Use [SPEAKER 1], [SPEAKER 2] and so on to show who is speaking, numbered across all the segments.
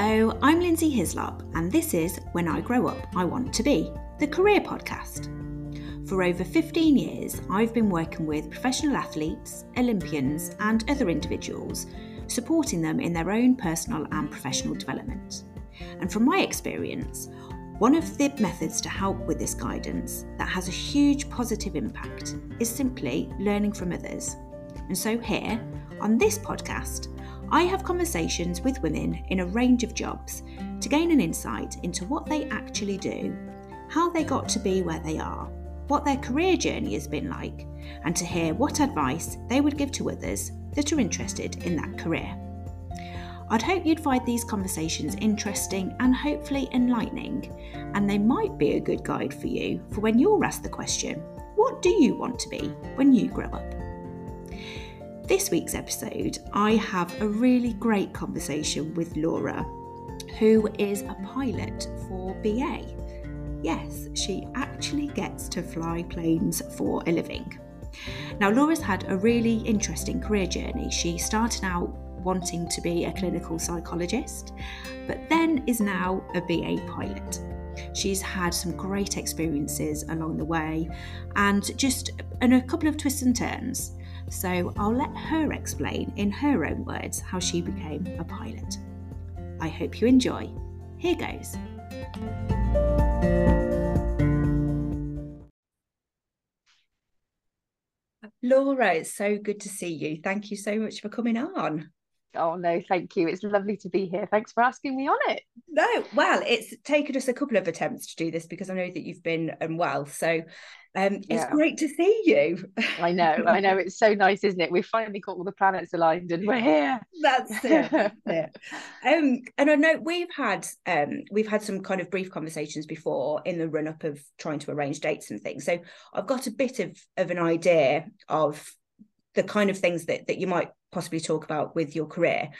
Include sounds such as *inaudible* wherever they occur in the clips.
[SPEAKER 1] Hello, I'm Lynsey Hyslop, and this is When I Grow Up, I Want to Be, the career podcast. For over 15 years, I've been working with professional athletes, Olympians, and other individuals, supporting them in their own personal and professional development. And from my experience, one of the methods to help with this guidance that has a huge positive impact is simply learning from others. And so, here on this podcast, I have conversations with women in a range of jobs to gain an insight into what they actually do, how they got to be where they are, what their career journey has been like, and to hear what advice they would give to others that are interested in that career. I'd hope you'd find these conversations interesting and hopefully enlightening, and they might be a good guide for you for when you're asked the question what do you want to be when you grow up? This week's episode, I have a really great conversation with Laura, who is a pilot for BA. Yes, she actually gets to fly planes for a living. Now, Laura's had a really interesting career journey. She started out wanting to be a clinical psychologist, but then is now a BA pilot. She's had some great experiences along the way and just and a couple of twists and turns. So I'll let her explain in her own words how she became a pilot. I hope you enjoy. Here goes. Laura, it's so good to see you. Thank you so much for coming on.
[SPEAKER 2] Oh no, thank you. It's lovely to be here. Thanks for asking me on it.
[SPEAKER 1] No, well, it's taken us a couple of attempts to do this because I know that you've been unwell. So um, it's yeah. great to see you.
[SPEAKER 2] I know, I know. *laughs* It's so nice, isn't it? We've finally got all the planets aligned and we're here.
[SPEAKER 1] That's it. *laughs* That's it. Um, and I know we've had um, we've had some kind of brief conversations before in the run up of trying to arrange dates and things. So I've got a bit of of an idea of the kind of things that that you might possibly talk about with your career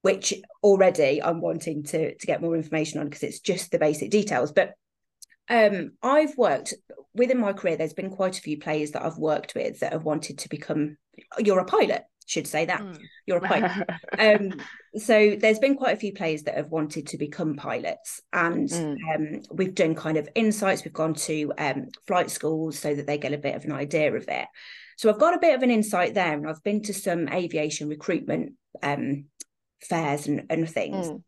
[SPEAKER 1] which already I'm wanting to to get more information on because it's just the basic details. But um, I've worked within my career. There's been quite a few players that I've worked with that have wanted to become. You're a pilot, should say that. Mm. You're a pilot. *laughs* um, so there's been quite a few players that have wanted to become pilots, and mm. um, we've done kind of insights. We've gone to um, flight schools so that they get a bit of an idea of it. So I've got a bit of an insight there, and I've been to some aviation recruitment um, fairs and, and things. Mm.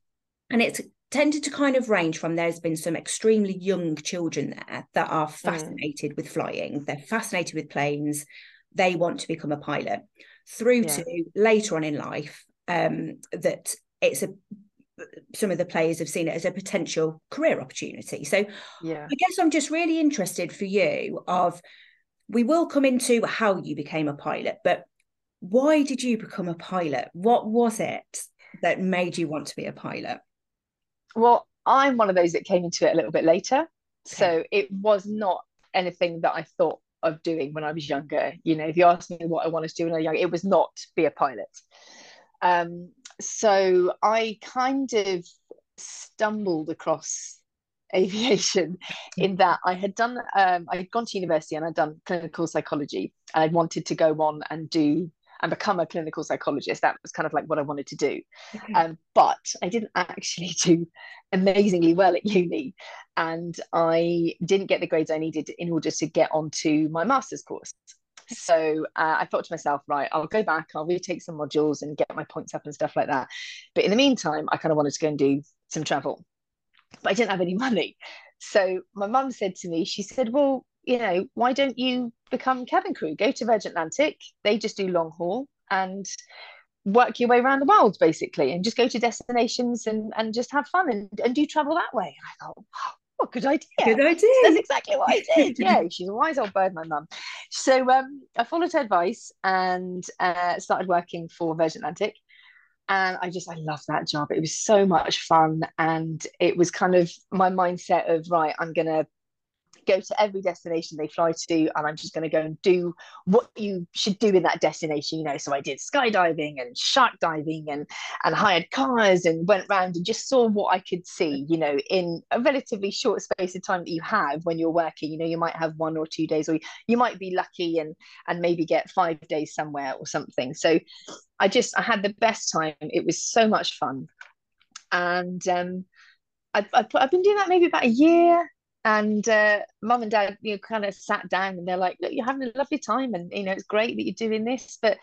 [SPEAKER 1] And it's tended to kind of range from there's been some extremely young children there that are mm. fascinated mm. with flying, they're fascinated with planes, they want to become a pilot, through yeah. to later on in life um, that it's a some of the players have seen it as a potential career opportunity. So yeah. I guess I'm just really interested for you of we will come into how you became a pilot, but why did you become a pilot? What was it that made you want to be a pilot?
[SPEAKER 2] Well, I'm one of those that came into it a little bit later. Okay. So it was not anything that I thought of doing when I was younger. You know, if you asked me what I wanted to do when I was young, it was not be a pilot. Um, so I kind of stumbled across *laughs* aviation in that I had done um, I'd gone to university and I'd done clinical psychology and I'd wanted to go on and do and become a clinical psychologist that was kind of like what I wanted to do okay. um, but I didn't actually *laughs* do amazingly well at uni and I didn't get the grades I needed in order to get onto my master's course so uh, I thought to myself, right, I'll go back, I'll retake some modules and get my points up and stuff like that. But in the meantime, I kind of wanted to go and do some travel but I didn't have any money. So my mum said to me, she said, Well, you know, why don't you become cabin crew? Go to Virgin Atlantic. They just do long haul and work your way around the world basically and just go to destinations and, and just have fun and, and do travel that way. And I thought, wow, what good idea.
[SPEAKER 1] Good *laughs* idea.
[SPEAKER 2] That's exactly what I *laughs* did. yeah, she's a wise old bird, my mum. So um, I followed her advice and uh, started working for Virgin Atlantic and I just I loved that job. It was so much fun, and it was kind of my mindset of right, I'm gonna go to every destination they fly to and i'm just going to go and do what you should do in that destination you know? So i did skydiving and shark diving and and hired cars and went around and just saw what i could see you know in a relatively short space of time that you have when you're working. You know you might have one or two days or you might be lucky and and maybe get five days somewhere or something. So i just i had the best time. It was so much fun. And um, I, I, I've been doing that maybe about a year. And uh, mum and dad, you know, kind of sat down and they're like, "Look, you're having a lovely time, and you know, it's great that you're doing this, but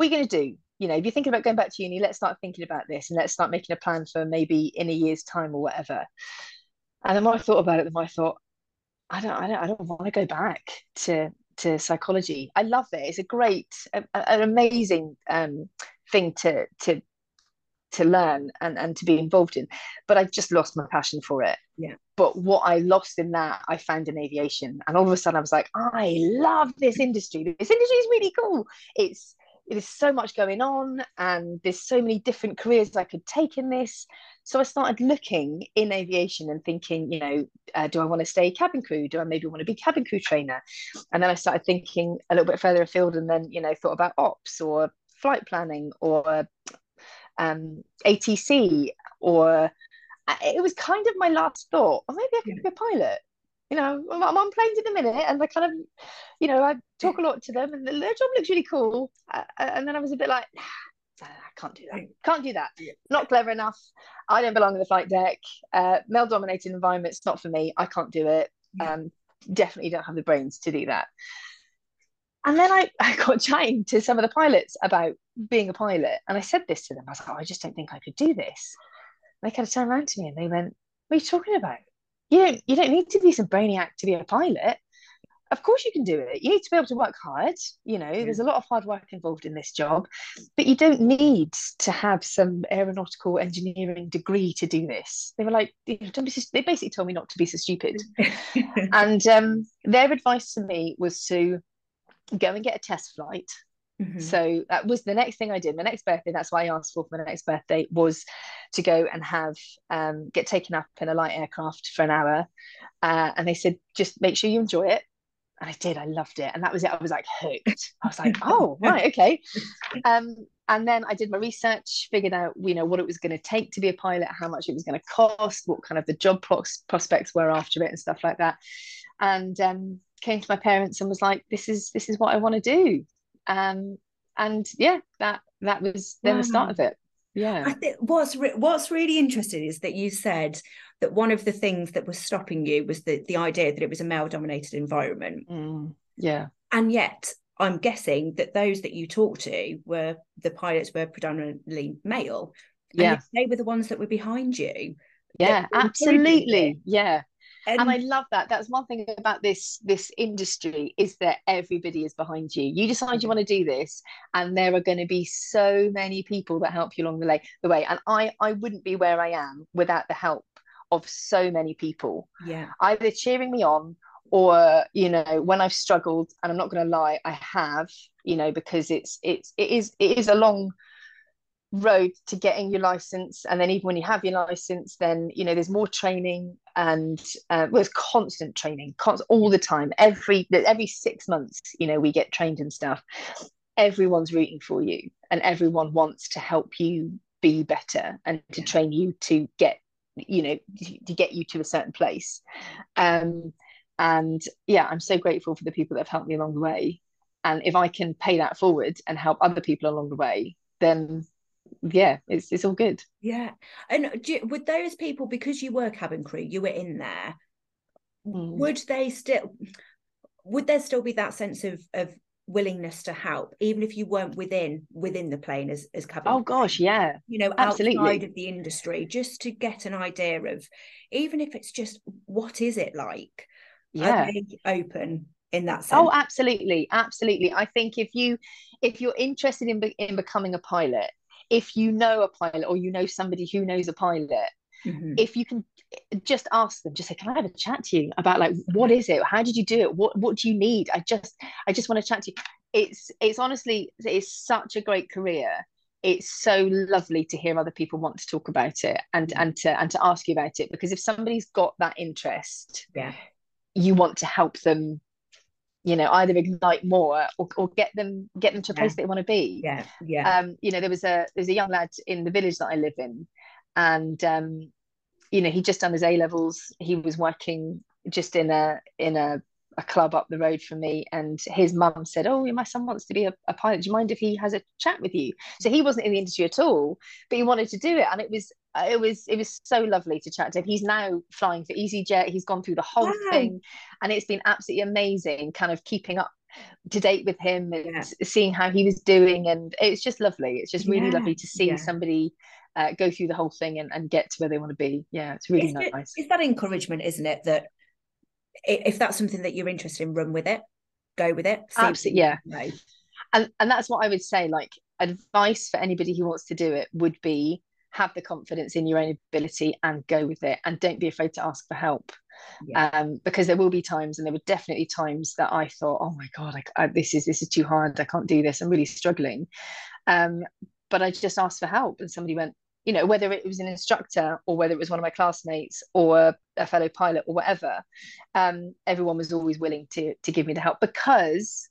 [SPEAKER 2] you going to do? You know, if you're thinking about going back to uni, let's start thinking about this, and let's start making a plan for maybe in a year's time or whatever." And the more I thought about it, the more I thought, I don't, I don't, I don't want to go back to to psychology. I love it. It's a great, a, an amazing um, thing to to to learn and and to be involved in. But I just lost my passion for it.
[SPEAKER 1] Yeah.
[SPEAKER 2] But what I lost in that, I found in aviation, and all of a sudden I was like, I love this industry. This industry is really cool. It's there's so much going on, and there's so many different careers I could take in this. So I started looking in aviation and thinking, you know, uh, do I want to stay cabin crew? Do I maybe want to be cabin crew trainer? And then I started thinking a little bit further afield, and then you know thought about ops or flight planning or um, ATC or uh, it was kind of my last thought. Or maybe I could be a pilot. You know, I'm, I'm on planes in a minute, and I kind of, you know, I talk a lot to them, and their job looks really cool. Uh, uh, and then I was a bit like, I can't do that. Can't do that. Not clever enough. I don't belong in the flight deck. Uh, male dominated environment's not for me. I can't do it. Um, definitely don't have the brains to do that. And then I, *laughs* I got chatting to some of the pilots about being a pilot. And I said this to them. I was like, oh, I just don't think I could do this. And they kind of turned around to me and they went, What are you talking about? You don't you don't need to be some brainiac to be a pilot of course you can do it you need to be able to work hard you know yeah. there's a lot of hard work involved in this job but you don't need to have some aeronautical engineering degree to do this they were like don't be so, they basically told me not to be so stupid *laughs* and um, their advice to me was to go and get a test flight Mm-hmm. So that was the next thing I did. My next birthday, that's why I asked for for my next birthday, was to go and have um, get taken up in a light aircraft for an hour. Uh, and they said, just make sure you enjoy it and I did. I loved it, and that was it. I was like hooked. I was like, *laughs* oh right, okay. Um, and then I did my research, figured out you know what it was going to take to be a pilot, how much it was going to cost, what kind of the job pros- prospects were after it, and stuff like that. And um, came to my parents and was like, this is this is what I want to do. Um, and yeah, that that was then wow. the start of it. Yeah.
[SPEAKER 1] I think what's re- what's really interesting is that you said that one of the things that was stopping you was the the idea that it was a male dominated environment.
[SPEAKER 2] Mm, yeah.
[SPEAKER 1] And yet I'm guessing that those that you talked to were the pilots were predominantly male.
[SPEAKER 2] Yeah.
[SPEAKER 1] they were the ones that were behind you.
[SPEAKER 2] Yeah, absolutely. Yeah. And, and I love that. That's one thing about this this industry is that everybody is behind you. You decide you want to do this, and there are going to be so many people that help you along the way. The way, and I I wouldn't be where I am without the help of so many people.
[SPEAKER 1] Yeah.
[SPEAKER 2] Either cheering me on or, you know, when I've struggled, and I'm not gonna lie, I have, you know, because it's it's it is it is a long road to getting your license and then even when you have your license then you know there's more training and uh, well, there's constant training all the time. Every every six months you know we get trained and stuff. Everyone's rooting for you and everyone wants to help you be better and to train you to get you know to get you to a certain place. Um and yeah i'm so grateful for the people that have helped me along the way. And if i can pay that forward and help other people along the way then yeah it's it's all good.
[SPEAKER 1] Yeah. And you, with those people because you were cabin crew you were in there mm. would they still would there still be that sense of of willingness to help even if you weren't within within the plane as as cabin
[SPEAKER 2] oh gosh yeah.
[SPEAKER 1] You know Absolutely. outside of the industry just to get an idea of even if it's just what is it like?
[SPEAKER 2] Yeah.
[SPEAKER 1] open in that sense?
[SPEAKER 2] oh absolutely. Absolutely. I think if you if you're interested in be, in becoming a pilot if you know a pilot or you know somebody who knows a pilot mm-hmm. if you can just ask them just say can i have a chat to you about like what is it? How did you do it? What what do you need? I just i just want to chat to you. It's it's honestly it's such a great career. It's so lovely to hear other people want to talk about it and and to and to ask you about it because if somebody's got that interest
[SPEAKER 1] yeah.
[SPEAKER 2] you want to help them you know either ignite more or, or get them get them to a place yeah. they want to
[SPEAKER 1] be yeah yeah
[SPEAKER 2] um you know there was a there's a young lad in the village that i live in and um you know, he'd just done his A levels. He was working just in a in a, a club up the road from me, and his mum said, "Oh, my son wants to be a, a, pilot. Do you mind if he has a chat with you?" So he wasn't in the industry at all, but he wanted to do it, and it was it was it was so lovely to chat to him. He's now flying for EasyJet. He's gone through the whole wow. thing, and it's been absolutely amazing. Kind of keeping up to date with him and yeah. seeing how he was doing, and it's just lovely. It's just really yeah. lovely to see yeah. somebody uh, go through the whole thing and, and get to where they want to be. Yeah, it's really
[SPEAKER 1] it's,
[SPEAKER 2] nice.
[SPEAKER 1] It's that encouragement, isn't it? That if that's something that you're interested in, run with it, go with it.
[SPEAKER 2] Absolutely, yeah. And and that's what I would say. Like advice for anybody who wants to do it would be have the confidence in your own ability and go with it and don't be afraid to ask for help yeah. um, because there will be times and there were definitely times that i thought oh my god I, I, this is this is too hard i can't do this i'm really struggling um, but i just asked for help and somebody went you know whether it was an instructor or whether it was one of my classmates or a fellow pilot or whatever um, everyone was always willing to to give me the help because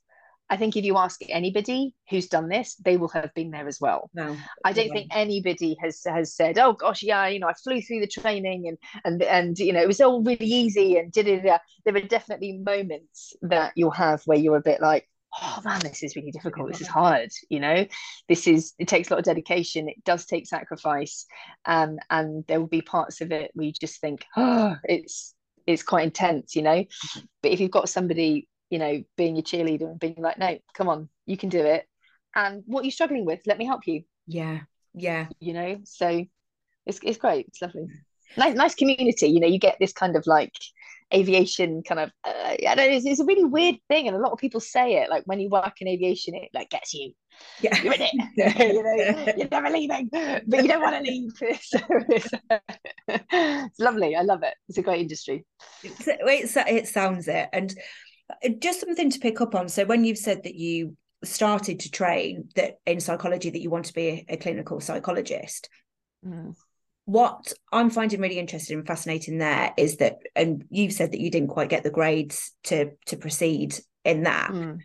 [SPEAKER 2] I think if you ask anybody who's done this, they will have been there as well. No, I don't think anybody has has said, "Oh gosh, yeah, you know, I flew through the training and and and you know, it was all really easy." And did it. There are definitely moments that you'll have where you're a bit like, "Oh man, this is really difficult. This is hard." You know, this is it takes a lot of dedication. It does take sacrifice, um, and there will be parts of it where you just think, "Oh, it's it's quite intense." You know, mm-hmm. but if you've got somebody you know, being your cheerleader and being like, no, come on, you can do it. And what you're struggling with? Let me help you.
[SPEAKER 1] Yeah. Yeah.
[SPEAKER 2] You know, so it's it's great. It's lovely. Nice, nice community. You know, you get this kind of like aviation kind of uh, I don't know, it's, it's, a really weird thing and a lot of people say it like when you work in aviation it like gets you yeah you're in it *laughs* *laughs* you know you're never leaving but you don't want to leave *laughs* so it's, it's, lovely I love it it's a great industry
[SPEAKER 1] it's, it sounds it and just something to pick up on. So when you've said that you started to train that in psychology that you want to be a, a clinical psychologist. Mm. What I'm finding really interesting and fascinating there is that, and you've said that you didn't quite get the grades to to proceed in that. Mm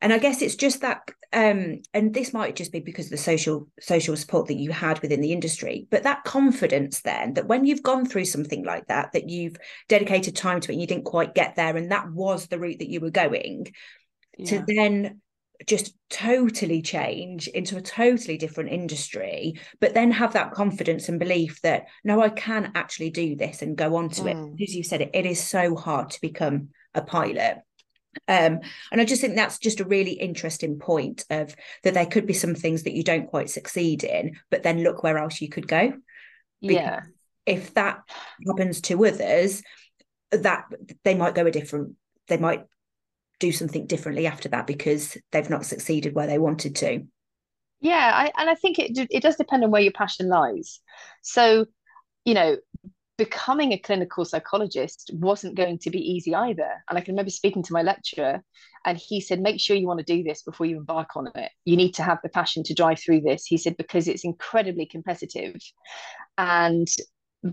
[SPEAKER 1] and i guess it's just that um, and this might just be because of the social social support that you had within the industry but that confidence then that when you've gone through something like that that you've dedicated time to it and you didn't quite get there and that was the route that you were going yeah. to then just totally change into a totally different industry but then have that confidence and belief that no i can actually do this and go on to mm. it as you said it, it is so hard to become a pilot um, and I just think that's just a really interesting point of that there could be some things that you don't quite succeed in, but then look where else you could go.
[SPEAKER 2] Because yeah.
[SPEAKER 1] If that happens to others, that they might go a different, they might do something differently after that because they've not succeeded where they wanted to.
[SPEAKER 2] Yeah, I, and I think it it does depend on where your passion lies. So, you know, becoming a clinical psychologist wasn't going to be easy either. And I can remember speaking to my lecturer, and he said, Make sure you want to do this before you embark on it. You need to have the passion to drive through this. He said, because it's incredibly competitive and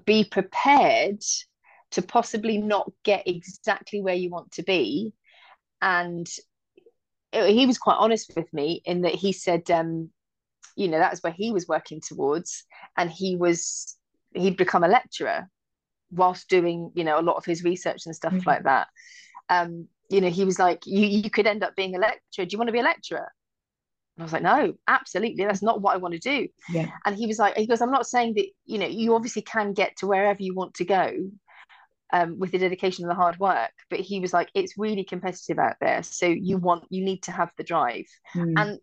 [SPEAKER 2] be prepared to possibly not get exactly where you want to be. And he was quite honest with me in that he said, um, you know, that's where he was working towards. And he was he'd become a lecturer whilst doing you know a lot of his research and stuff mm-hmm. like that um you know he was like you you could end up being a lecturer do you want to be a lecturer and I was like, no, absolutely. That's not what I want to do.
[SPEAKER 1] Yeah.
[SPEAKER 2] And he was like, he goes, I'm not saying that, you know, you obviously can get to wherever you want to go um, with the dedication and the hard work. But he was like, it's really competitive out there. So you want, you need to have the drive. Mm. And,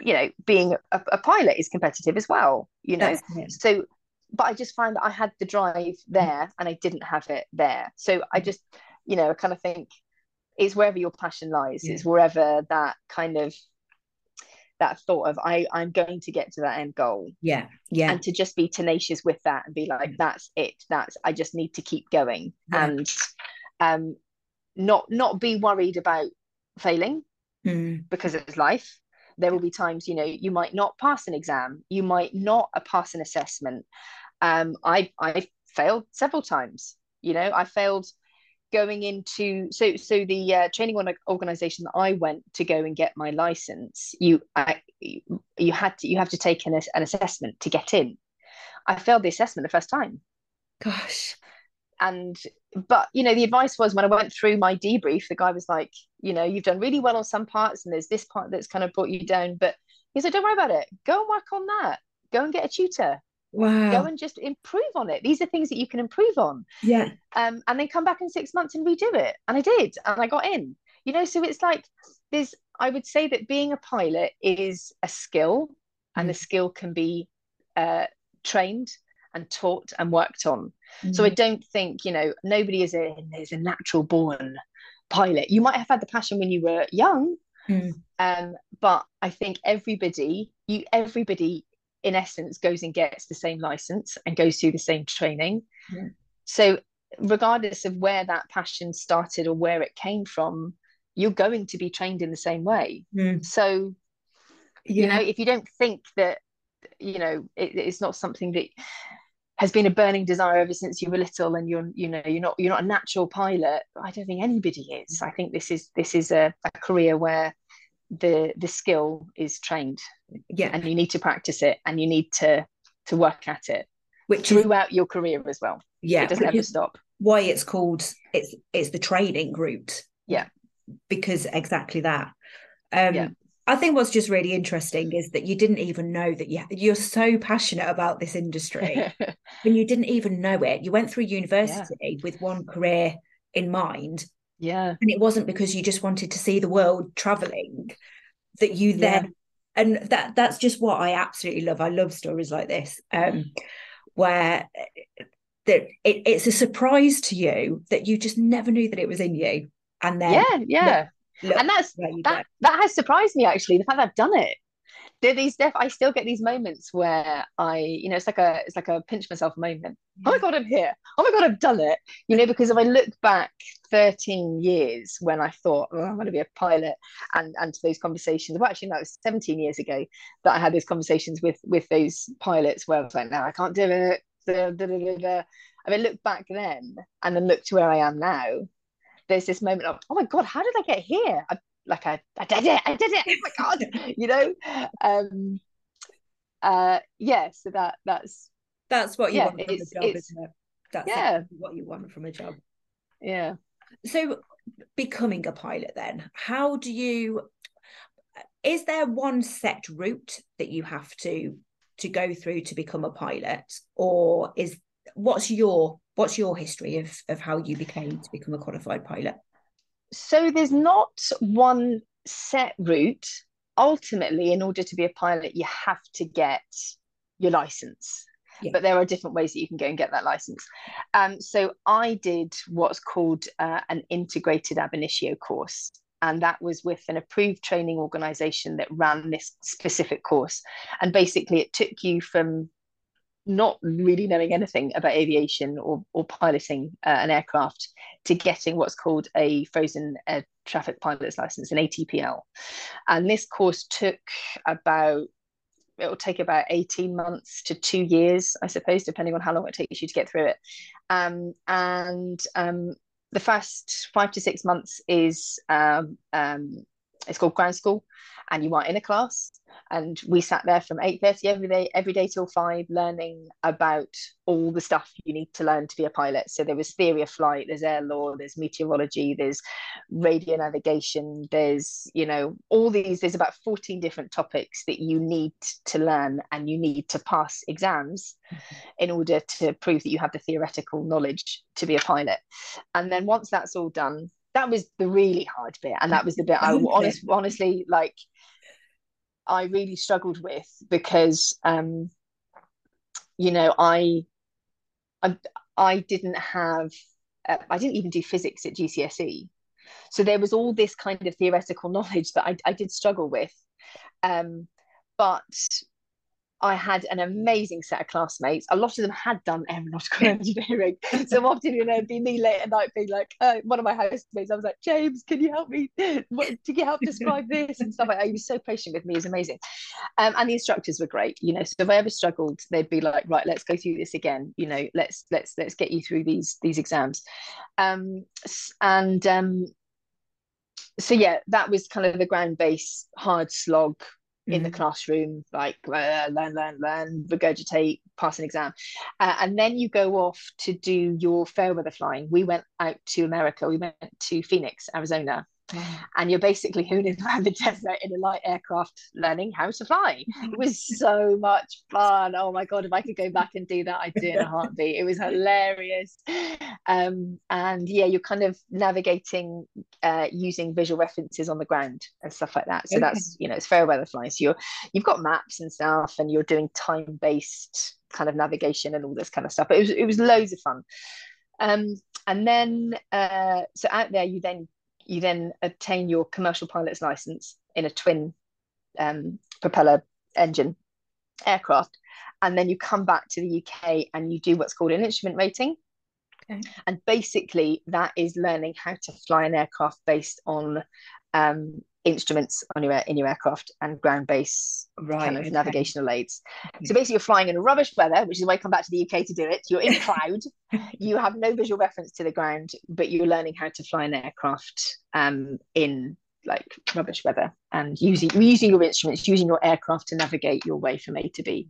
[SPEAKER 2] you know, being a, a, pilot is competitive as well, you know. So but I just find that I had the drive there and I didn't have it there. So I just, you know, I kind of think it's wherever your passion lies, yeah. it's wherever that kind of that thought of I I'm going to get to that end goal.
[SPEAKER 1] Yeah. Yeah.
[SPEAKER 2] And to just be tenacious with that and be like, that's it. That's I just need to keep going. Yeah. And um not not be worried about failing
[SPEAKER 1] mm.
[SPEAKER 2] because it's life there will be times you know you might not pass an exam you might not pass an assessment. Um i i failed several times you know i failed going into so so the uh, training organization that i went to go and get my license you I, you had to you have to take an, an assessment to get in. I failed the assessment the first time.
[SPEAKER 1] Gosh
[SPEAKER 2] and but you know the advice was when i went through my debrief the guy was like you know you've done really well on some parts and there's this part that's kind of brought you down but he said don't worry about it go and work on that go and get a tutor
[SPEAKER 1] Wow.
[SPEAKER 2] Go and just improve on it. These are things that you can improve on.
[SPEAKER 1] Yeah.
[SPEAKER 2] Um, and then come back in six months and redo it. And I did, and I got in. You know, so it's like there's I would say that being a pilot is a skill, and the
[SPEAKER 1] Mm.
[SPEAKER 2] skill can be uh, trained and taught and worked on. So
[SPEAKER 1] Mm.
[SPEAKER 2] I don't think you know nobody is a is a natural born pilot. You might have had the passion when you were young,
[SPEAKER 1] Mm.
[SPEAKER 2] um, but I think everybody you everybody in essence goes and gets the same license and goes through the same training.
[SPEAKER 1] Yeah.
[SPEAKER 2] So regardless of where that passion started or where it came from, you're going to be trained in the same way.
[SPEAKER 1] Mm.
[SPEAKER 2] So you know if you don't think that you know it, it's not something that has been a burning desire ever since you were little and you're you know you're not you're not a natural pilot i don't think anybody is i think this is this is a, a career where the the skill is trained
[SPEAKER 1] yeah.
[SPEAKER 2] and you need to practice it and you need to to work at it
[SPEAKER 1] Which
[SPEAKER 2] throughout your career as well
[SPEAKER 1] yeah.
[SPEAKER 2] it doesn't ever stop
[SPEAKER 1] why it's called it's it's the training route.
[SPEAKER 2] Yeah.
[SPEAKER 1] Because exactly that. Um
[SPEAKER 2] Yeah.
[SPEAKER 1] I think what's just really interesting is that you didn't even know that you, you're so passionate about this industry *laughs* and you didn't even know it. You went through university with one career in mind,
[SPEAKER 2] yeah
[SPEAKER 1] and it wasn't because you just wanted to see the world traveling that you
[SPEAKER 2] Yeah.
[SPEAKER 1] then and that that's just what I absolutely love. I love stories like this, um, where that it, it's a surprise to you that you just never knew that it was in you, and then
[SPEAKER 2] yeah yeah
[SPEAKER 1] look
[SPEAKER 2] and that's that that has surprised me actually the fact that I've done it. There these def I still get these moments where I you know it's like a it's like a pinch myself moment. Oh my god I'm here. Oh my god I've done it. You know because if I look back 13 years when I thought oh, I'm going to be a pilot and and to those conversations well actually no it was 17 years ago that I had those conversations with with those pilots where I was like no I can't do it. Da, da, da, da, da. I mean look back then and then look to where I am now there's this moment of oh my god how did i get here I, like I, I did it i did it oh my god *laughs* you know um uh yeah so that that's
[SPEAKER 1] That's what you
[SPEAKER 2] Yeah,
[SPEAKER 1] want from a job, isn't it? That's
[SPEAKER 2] yeah.
[SPEAKER 1] exactly what you want from a job.
[SPEAKER 2] yeah
[SPEAKER 1] So, becoming a pilot, then, how do you? Is there one set route that you have to to go through to become a pilot, or is what's your what's your history of of how you became to become a qualified pilot?
[SPEAKER 2] so there's not one set route ultimately in order to be a pilot you have to get your license
[SPEAKER 1] Yeah.
[SPEAKER 2] but there are different ways that you can go and get that license um, so i did what's called uh, an integrated ab initio course and that was with an approved training organization that ran this specific course and basically it took you from not really knowing anything about aviation or, or piloting uh, an aircraft to getting what's called a frozen air traffic pilot's license, an ATPL. And this course took about it will take about 18 months to two years, I suppose, depending on how long it takes you to get through it. Um, and um, the first five to six months is um, um, it's called ground school, and you are in a class. And we sat there from 8:30 every day, every day till five, learning about all the stuff you need to learn to be a pilot. So there was theory of flight, there's air law, there's meteorology, there's radio navigation, there's you know all these. There's about 14 different topics that you need to learn, and you need to pass exams mm-hmm. in order to prove that you have the theoretical knowledge to be a pilot. And then once that's all done, that was the really hard bit, and that was the bit I *laughs* honest, honestly like. I really struggled with because, um, you know, I, I, I didn't have, uh, I didn't even do physics at GCSE, so there was all this kind of theoretical *laughs* knowledge that I, I did struggle with, um, but I had an amazing set of classmates. A lot of them had done aeronautical engineering. *laughs* So often, you know, it'd be me late at night being like, uh, one of my housemates, I was like, James, can you help me? What, can you help describe this and stuff like that? He was so patient with me, it was amazing. Um, and the instructors were great, you know. So if I ever struggled, they'd be like, right, let's go through this again, you know, let's let's let's get you through these these exams. Um, and um, so yeah, that was kind of the ground base hard slog in the
[SPEAKER 1] Mhm.
[SPEAKER 2] classroom, like learn, learn, learn, regurgitate, pass an exam. Uh, and then you go off to do your fair weather flying. We went out to America, we went to Phoenix, Arizona, *sighs* and you're basically hooning *laughs* around the desert in a light aircraft learning how to fly. It was so much fun. Oh my god if i could go back and do that i'd do it in a heartbeat. It was hilarious. Um, and yeah you're kind of navigating uh, using visual references on the ground and stuff like that. So okay. that's you know it's fair weather flying so you're you've got maps and stuff and you're doing time based kind of navigation and all this kind of stuff. But it was it was loads of fun. Um, and then uh, so out there you then you then obtain your commercial pilot's license in a twin um, propeller engine aircraft. And then you come back to the UK and you do what's called an instrument rating. Okay. And basically, that is learning how to fly an aircraft based on um, instruments on your in your aircraft and ground base right, kind of okay. navigational aids. So basically, you're flying in rubbish weather, which is why I come back to the UK to do it. You're in *laughs* cloud, you have no visual reference to the ground, but you're learning how to fly an aircraft um, in like rubbish weather and using using your instruments, using your aircraft to navigate your way from A to B.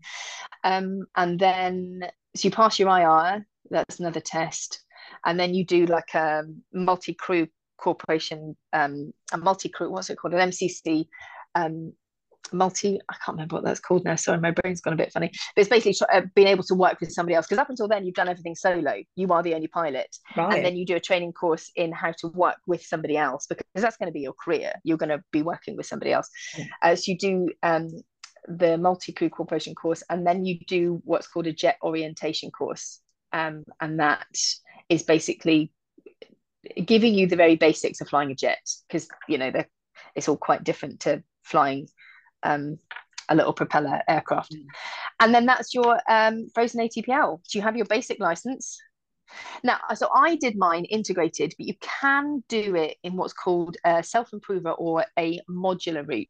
[SPEAKER 2] Um, and then so you pass your IR, that's another test. And then you do like a multi-crew cooperation, um, a multi crew, what's it called, an MCC, um, multi, I can't remember what that's called now. Sorry, my brain's gone a bit funny. But it's basically uh, being able to work with somebody else because up until then you've done everything solo. You are the only pilot, right. and then you do a training course in how to work with somebody else because that's going to be your career. You're going to be working with somebody else. Yeah. Uh, so you do um, the multi crew cooperation course, and then you do what's called a jet orientation course, um, and that is basically giving you the very basics of flying a jet because you know it's all quite different to flying um, a little propeller aircraft. Mm. And then that's your um, frozen ATPL. So you have your basic license. Now, so I did mine integrated, but you can do it in what's called a self-improver or a modular route,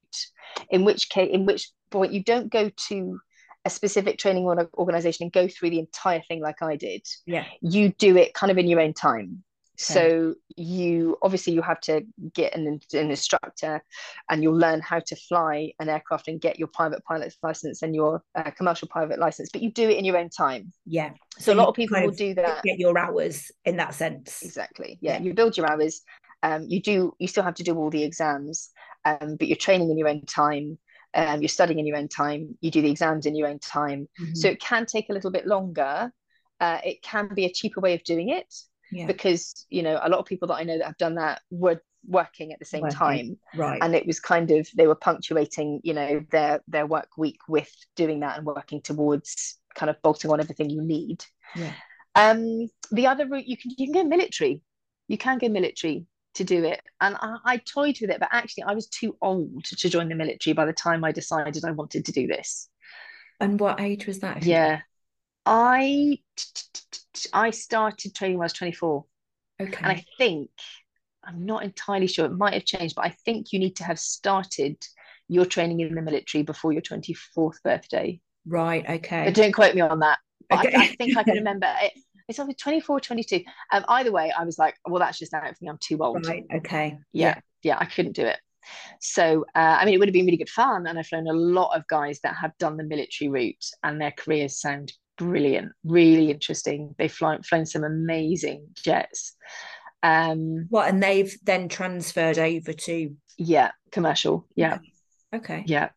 [SPEAKER 2] in which case, in which point you don't go to a specific training organization and go through the entire thing like I did.
[SPEAKER 1] Yeah.
[SPEAKER 2] You do it kind of in your own time. So you obviously you have to get an, an instructor, and you'll learn how to fly an aircraft and get your private pilot's license and your uh, commercial private license. But you do it in your own time.
[SPEAKER 1] Yeah.
[SPEAKER 2] So, so a lot of people will do that.
[SPEAKER 1] Get your hours in that sense.
[SPEAKER 2] Exactly. Yeah. yeah. You build your hours. Um, you do. You still have to do all the exams, um, but you're training in your own time. Um, you're studying in your own time. You do the exams in your own time. Mm-hmm. So it can take a little bit longer. Uh, it can be a cheaper way of doing it yeah. because you know a lot of people that I know that have done that were working at the same working. time.
[SPEAKER 1] Right.
[SPEAKER 2] And it was kind of they were punctuating you know their their work week with doing that and working towards kind of bolting on everything you need.
[SPEAKER 1] Yeah.
[SPEAKER 2] Um the other route you can you can go military. You can go military to do it. And I, I toyed with it but actually I was too old to join the military by the time I decided I wanted to do this.
[SPEAKER 1] And what age was that
[SPEAKER 2] yeah I I started training when I was 24.
[SPEAKER 1] Okay.
[SPEAKER 2] And I think I'm not entirely sure. It might have changed, but I think you need to have started your training in the military before your 24th birthday.
[SPEAKER 1] Right. Okay.
[SPEAKER 2] But don't quote me on that. But okay. I, I, think I can *laughs* remember it. It's either 24 22. Um, either way, I was like, well, that's just out for me. I'm too old.
[SPEAKER 1] Right. Okay.
[SPEAKER 2] Yeah. Yeah. yeah I couldn't do it. So, uh, I mean, it would have been really good fun. And I've known a lot of guys that have done the military route and their careers sound brilliant, really interesting. They've flown, flown some amazing jets. Um,
[SPEAKER 1] what and they've then transferred over to
[SPEAKER 2] yeah, commercial. Yeah.
[SPEAKER 1] Okay.
[SPEAKER 2] Yeah.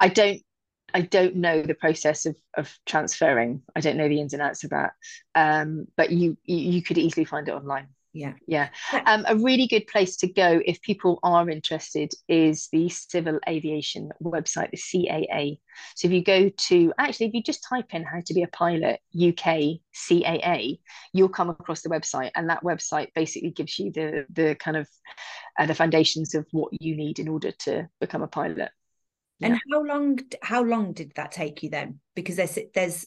[SPEAKER 2] I don't I don't know the process of of transferring. I don't know the ins and outs of that. Um, but you you could easily find it online
[SPEAKER 1] yeah.
[SPEAKER 2] Yeah. Um, a really good place to go if people are interested is the civil aviation website the caa so if you go to actually if you just type in how to be a pilot uk caa you'll come across the website. And that website basically gives you the the kind of uh, the foundations of what you need in order to become a pilot.
[SPEAKER 1] Yeah. and how long how long did that take you then? Because there's there's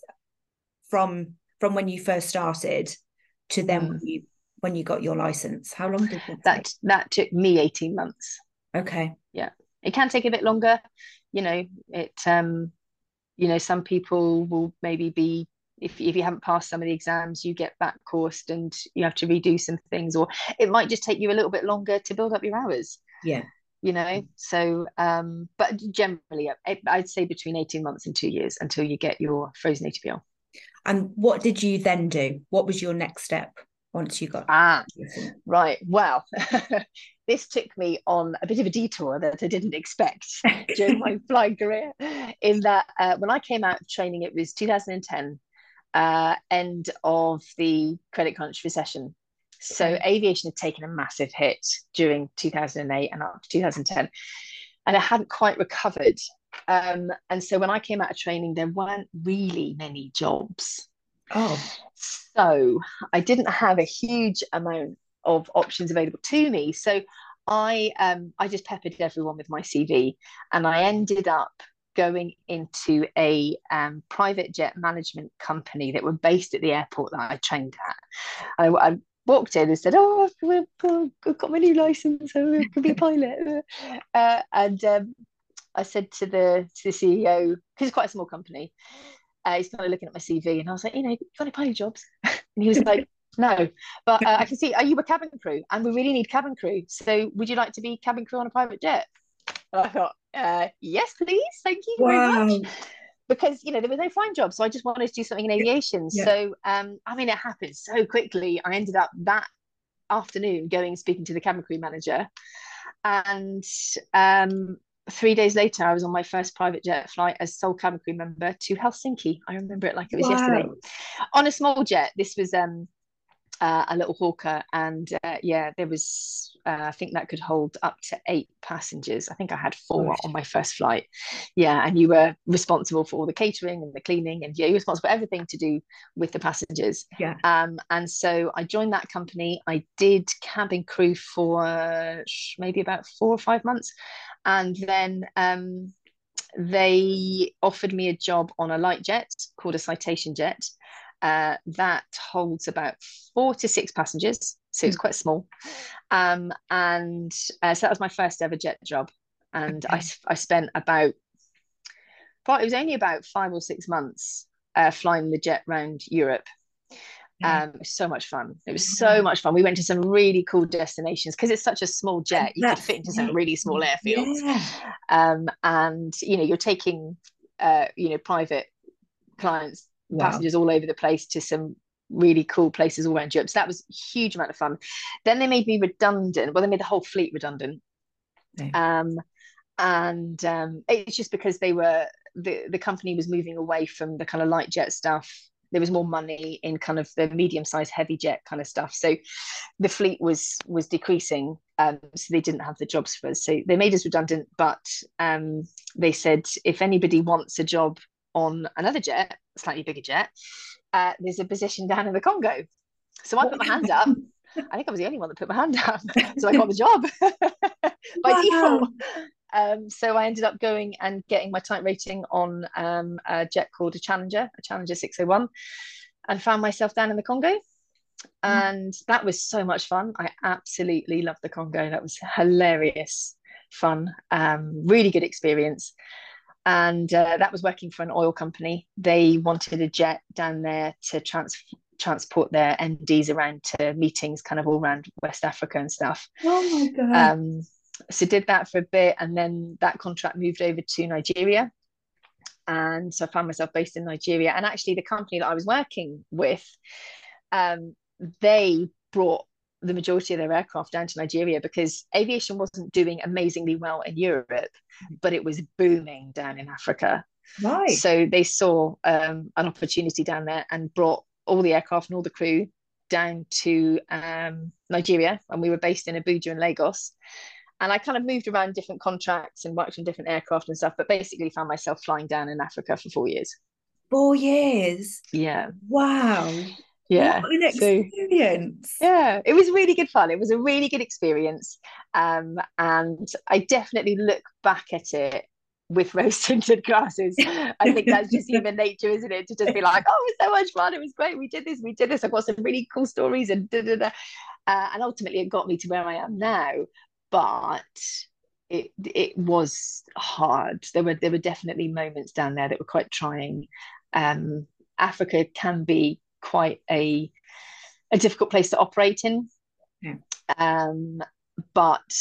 [SPEAKER 1] from from when you first started to then mm. when you when you got your license? How long did that
[SPEAKER 2] that, that took me 18 months.
[SPEAKER 1] Okay.
[SPEAKER 2] Yeah. It can take a bit longer. You know, it um, you know, some people will maybe be if, if you haven't passed some of the exams, you get back coursed and you have to redo some things, or it might just take you a little bit longer to build up your hours.
[SPEAKER 1] Yeah.
[SPEAKER 2] You know, so um, but generally, I'd say between 18 months and two years until you get your frozen ATPL.
[SPEAKER 1] And what did you then do? What was your next step? Once you got
[SPEAKER 2] ah right well *laughs* this took me on a bit of a detour that I didn't expect *laughs* during my flying career. In that, uh, when I came out of training, it was 2010, uh, end of the credit crunch recession. So aviation had taken a massive hit during 2008 and up to 2010, and it hadn't quite recovered. Um, and so when I came out of training, there weren't really many jobs.
[SPEAKER 1] Oh.
[SPEAKER 2] So I didn't have a huge amount of options available to me. So I um, I just peppered everyone with my CV, and I ended up going into a um, private jet management company that were based at the airport that I trained at. I, I walked in and said, "Oh, I've got my new license. I could be a pilot." *laughs* Uh, and um, I said to the to the CEO, because it's quite a small company, uh, he's kind of looking at my CV, and I was like, "You know, you got any pilot jobs?" *laughs* and he was like, no, but uh, I can see. Are you a cabin crew? And we really need cabin crew. So would you like to be cabin crew on a private jet? And I thought, uh, yes, please. Thank you wow. very much. Because you know there were no flying jobs. so I just wanted to do something in aviation. Yeah. So um, I mean, it happened so quickly. I ended up that afternoon going speaking to the cabin crew manager, and um, three days later, I was on my first private jet flight as sole cabin crew member to Helsinki. I remember it like it was wow. yesterday. On a small jet. This was um, uh, a little hawker, and uh, yeah, there was uh, I think that could hold up to eight passengers. I think I had four on my first flight. Yeah, and you were responsible for all the catering and the cleaning, and yeah, you were responsible for everything to do with the passengers.
[SPEAKER 1] Yeah.
[SPEAKER 2] Um, and so I joined that company. I did cabin crew for maybe about four or five months, and then um, they offered me a job on a light jet called a citation jet uh, that holds about four to six passengers, so it's hmm. quite small. Um, and uh, so that was my first ever jet job, and okay. I I spent about, well, it was only about five or six months uh, flying the jet around Europe. Yeah. Um, so much fun. It was so much fun. We went to some really cool destinations because it's such a small jet. You could fit into some really small airfields. Yeah. Um, and you know, you're taking uh, you know, private clients wow. passengers all over the place to some really cool places all around Europe. So that was a huge amount of fun. Then they made me redundant. Well, they made the whole fleet redundant. Yeah. Um, and um, it's just because they were the the company was moving away from the kind of light jet stuff. There was more money in kind of the medium sized heavy jet kind of stuff. So the fleet was was decreasing. Um, so they didn't have the jobs for us. So they made us redundant, but um, they said if anybody wants a job on another jet, slightly bigger jet, uh, there's a position down in the Congo. So I put my hand up. *laughs* I think I was the only one that put my hand up. *laughs* so I got the job *laughs* by wow. default. Um, so I ended up going and getting my type rating on um, a jet called a Challenger, a Challenger 601, and found myself down in the Congo. Mm. And that was so much fun. I absolutely loved the Congo. That was hilarious fun, um, really good experience and uh, that was working for an oil company. They wanted a jet down there to trans- transport their MDs around to meetings, kind of all around West Africa and stuff.
[SPEAKER 1] Oh my god!
[SPEAKER 2] Um, so did that for a bit, and then that contract moved over to Nigeria, and so I found myself based in Nigeria. And actually, the company that I was working with, um, they brought the majority of their aircraft down to Nigeria because aviation wasn't doing amazingly well in Europe, but it was booming down in Africa.
[SPEAKER 1] Right.
[SPEAKER 2] So they saw um, an opportunity down there and brought all the aircraft and all the crew down to um, Nigeria, and we were based in Abuja and Lagos. And I kind of moved around different contracts and worked on different aircraft and stuff, but basically found myself flying down in Africa for four years.
[SPEAKER 1] Four years.
[SPEAKER 2] Yeah.
[SPEAKER 1] Wow
[SPEAKER 2] yeah
[SPEAKER 1] what an experience.
[SPEAKER 2] So, yeah it was really good fun. It was a really good experience um, and i definitely look back at it with *laughs* rose tinted glasses. I think that's just human *laughs* nature isn't it? To just be like oh it was so much fun. It was great. We did this. We did this. I've got some really cool stories and da, da, da. Uh, and ultimately it got me to where i am now but it it was hard. There were there were definitely moments down there that were quite trying. Um, africa can be quite a a difficult place to operate in. Yeah. Um, but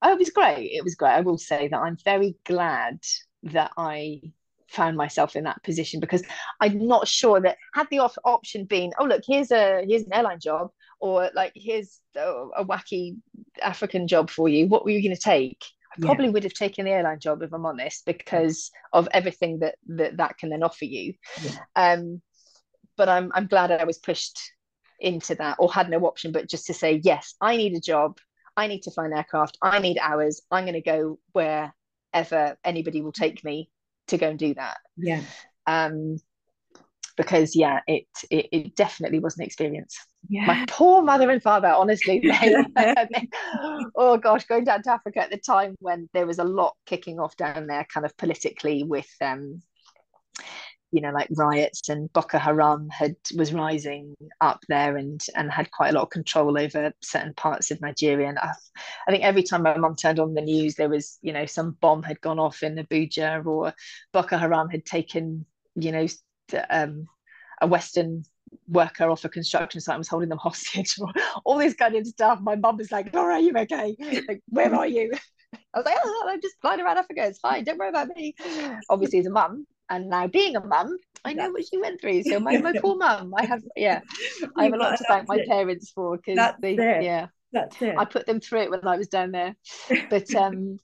[SPEAKER 2] oh, it was great. It was great. I will say that I'm very glad that I found myself in that position because I'm not sure that had the op- option been, oh look, here's a here's an airline job, or like here's a, a wacky African job for you. What were you going to take? I yeah. probably would have taken the airline job if I'm honest, because of everything that that that can then offer you. Yeah. Um, but I'm I'm glad I was pushed into that or had no option but just to say yes, I need a job. I need to find aircraft. I need hours. I'm going to go wherever anybody will take me to go and do that.
[SPEAKER 1] Yeah.
[SPEAKER 2] Um, because yeah, it, it it definitely was an experience.
[SPEAKER 1] Yeah.
[SPEAKER 2] My poor mother and father, honestly, *laughs* they, *laughs* oh gosh, going down to Africa at the time when there was a lot kicking off down there, kind of politically with um, you know, like riots and Boko Haram had was rising up there and and had quite a lot of control over certain parts of Nigeria. And I, I think every time my mum turned on the news, there was you know some bomb had gone off in Abuja or Boko Haram had taken you know um, a Western worker off a construction site and was holding them *laughs* hostage *laughs* all this kind of stuff. My mum was like, Laura, are you okay? Like, where are you? *laughs* I was like, oh, I'm just flying around Africa. It's fine. Don't worry about me. *laughs* Obviously, as a mum, and now being a mum, I know what she went through. So my, my poor mum, I have yeah, *laughs* I have a lot to thank my parents for because they it. yeah,
[SPEAKER 1] that's it.
[SPEAKER 2] I put them through it when I was down there, but *laughs* um,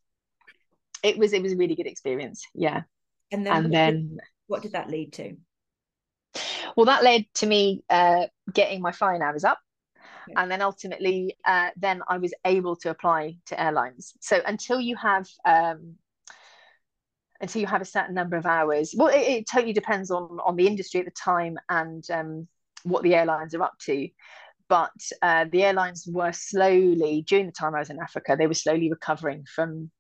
[SPEAKER 2] it was it was a really good experience. Yeah,
[SPEAKER 1] and then and what then did, what did that lead to?
[SPEAKER 2] Well, that led to me uh, getting my flying hours up. Yeah. And then ultimately, uh, then I was able to apply to airlines. So until you have um, until you have a certain number of hours. Well, it, it totally depends on on the industry at the time and um, what the airlines are up to. But uh, the airlines were slowly during the time I was in Africa, they were slowly recovering from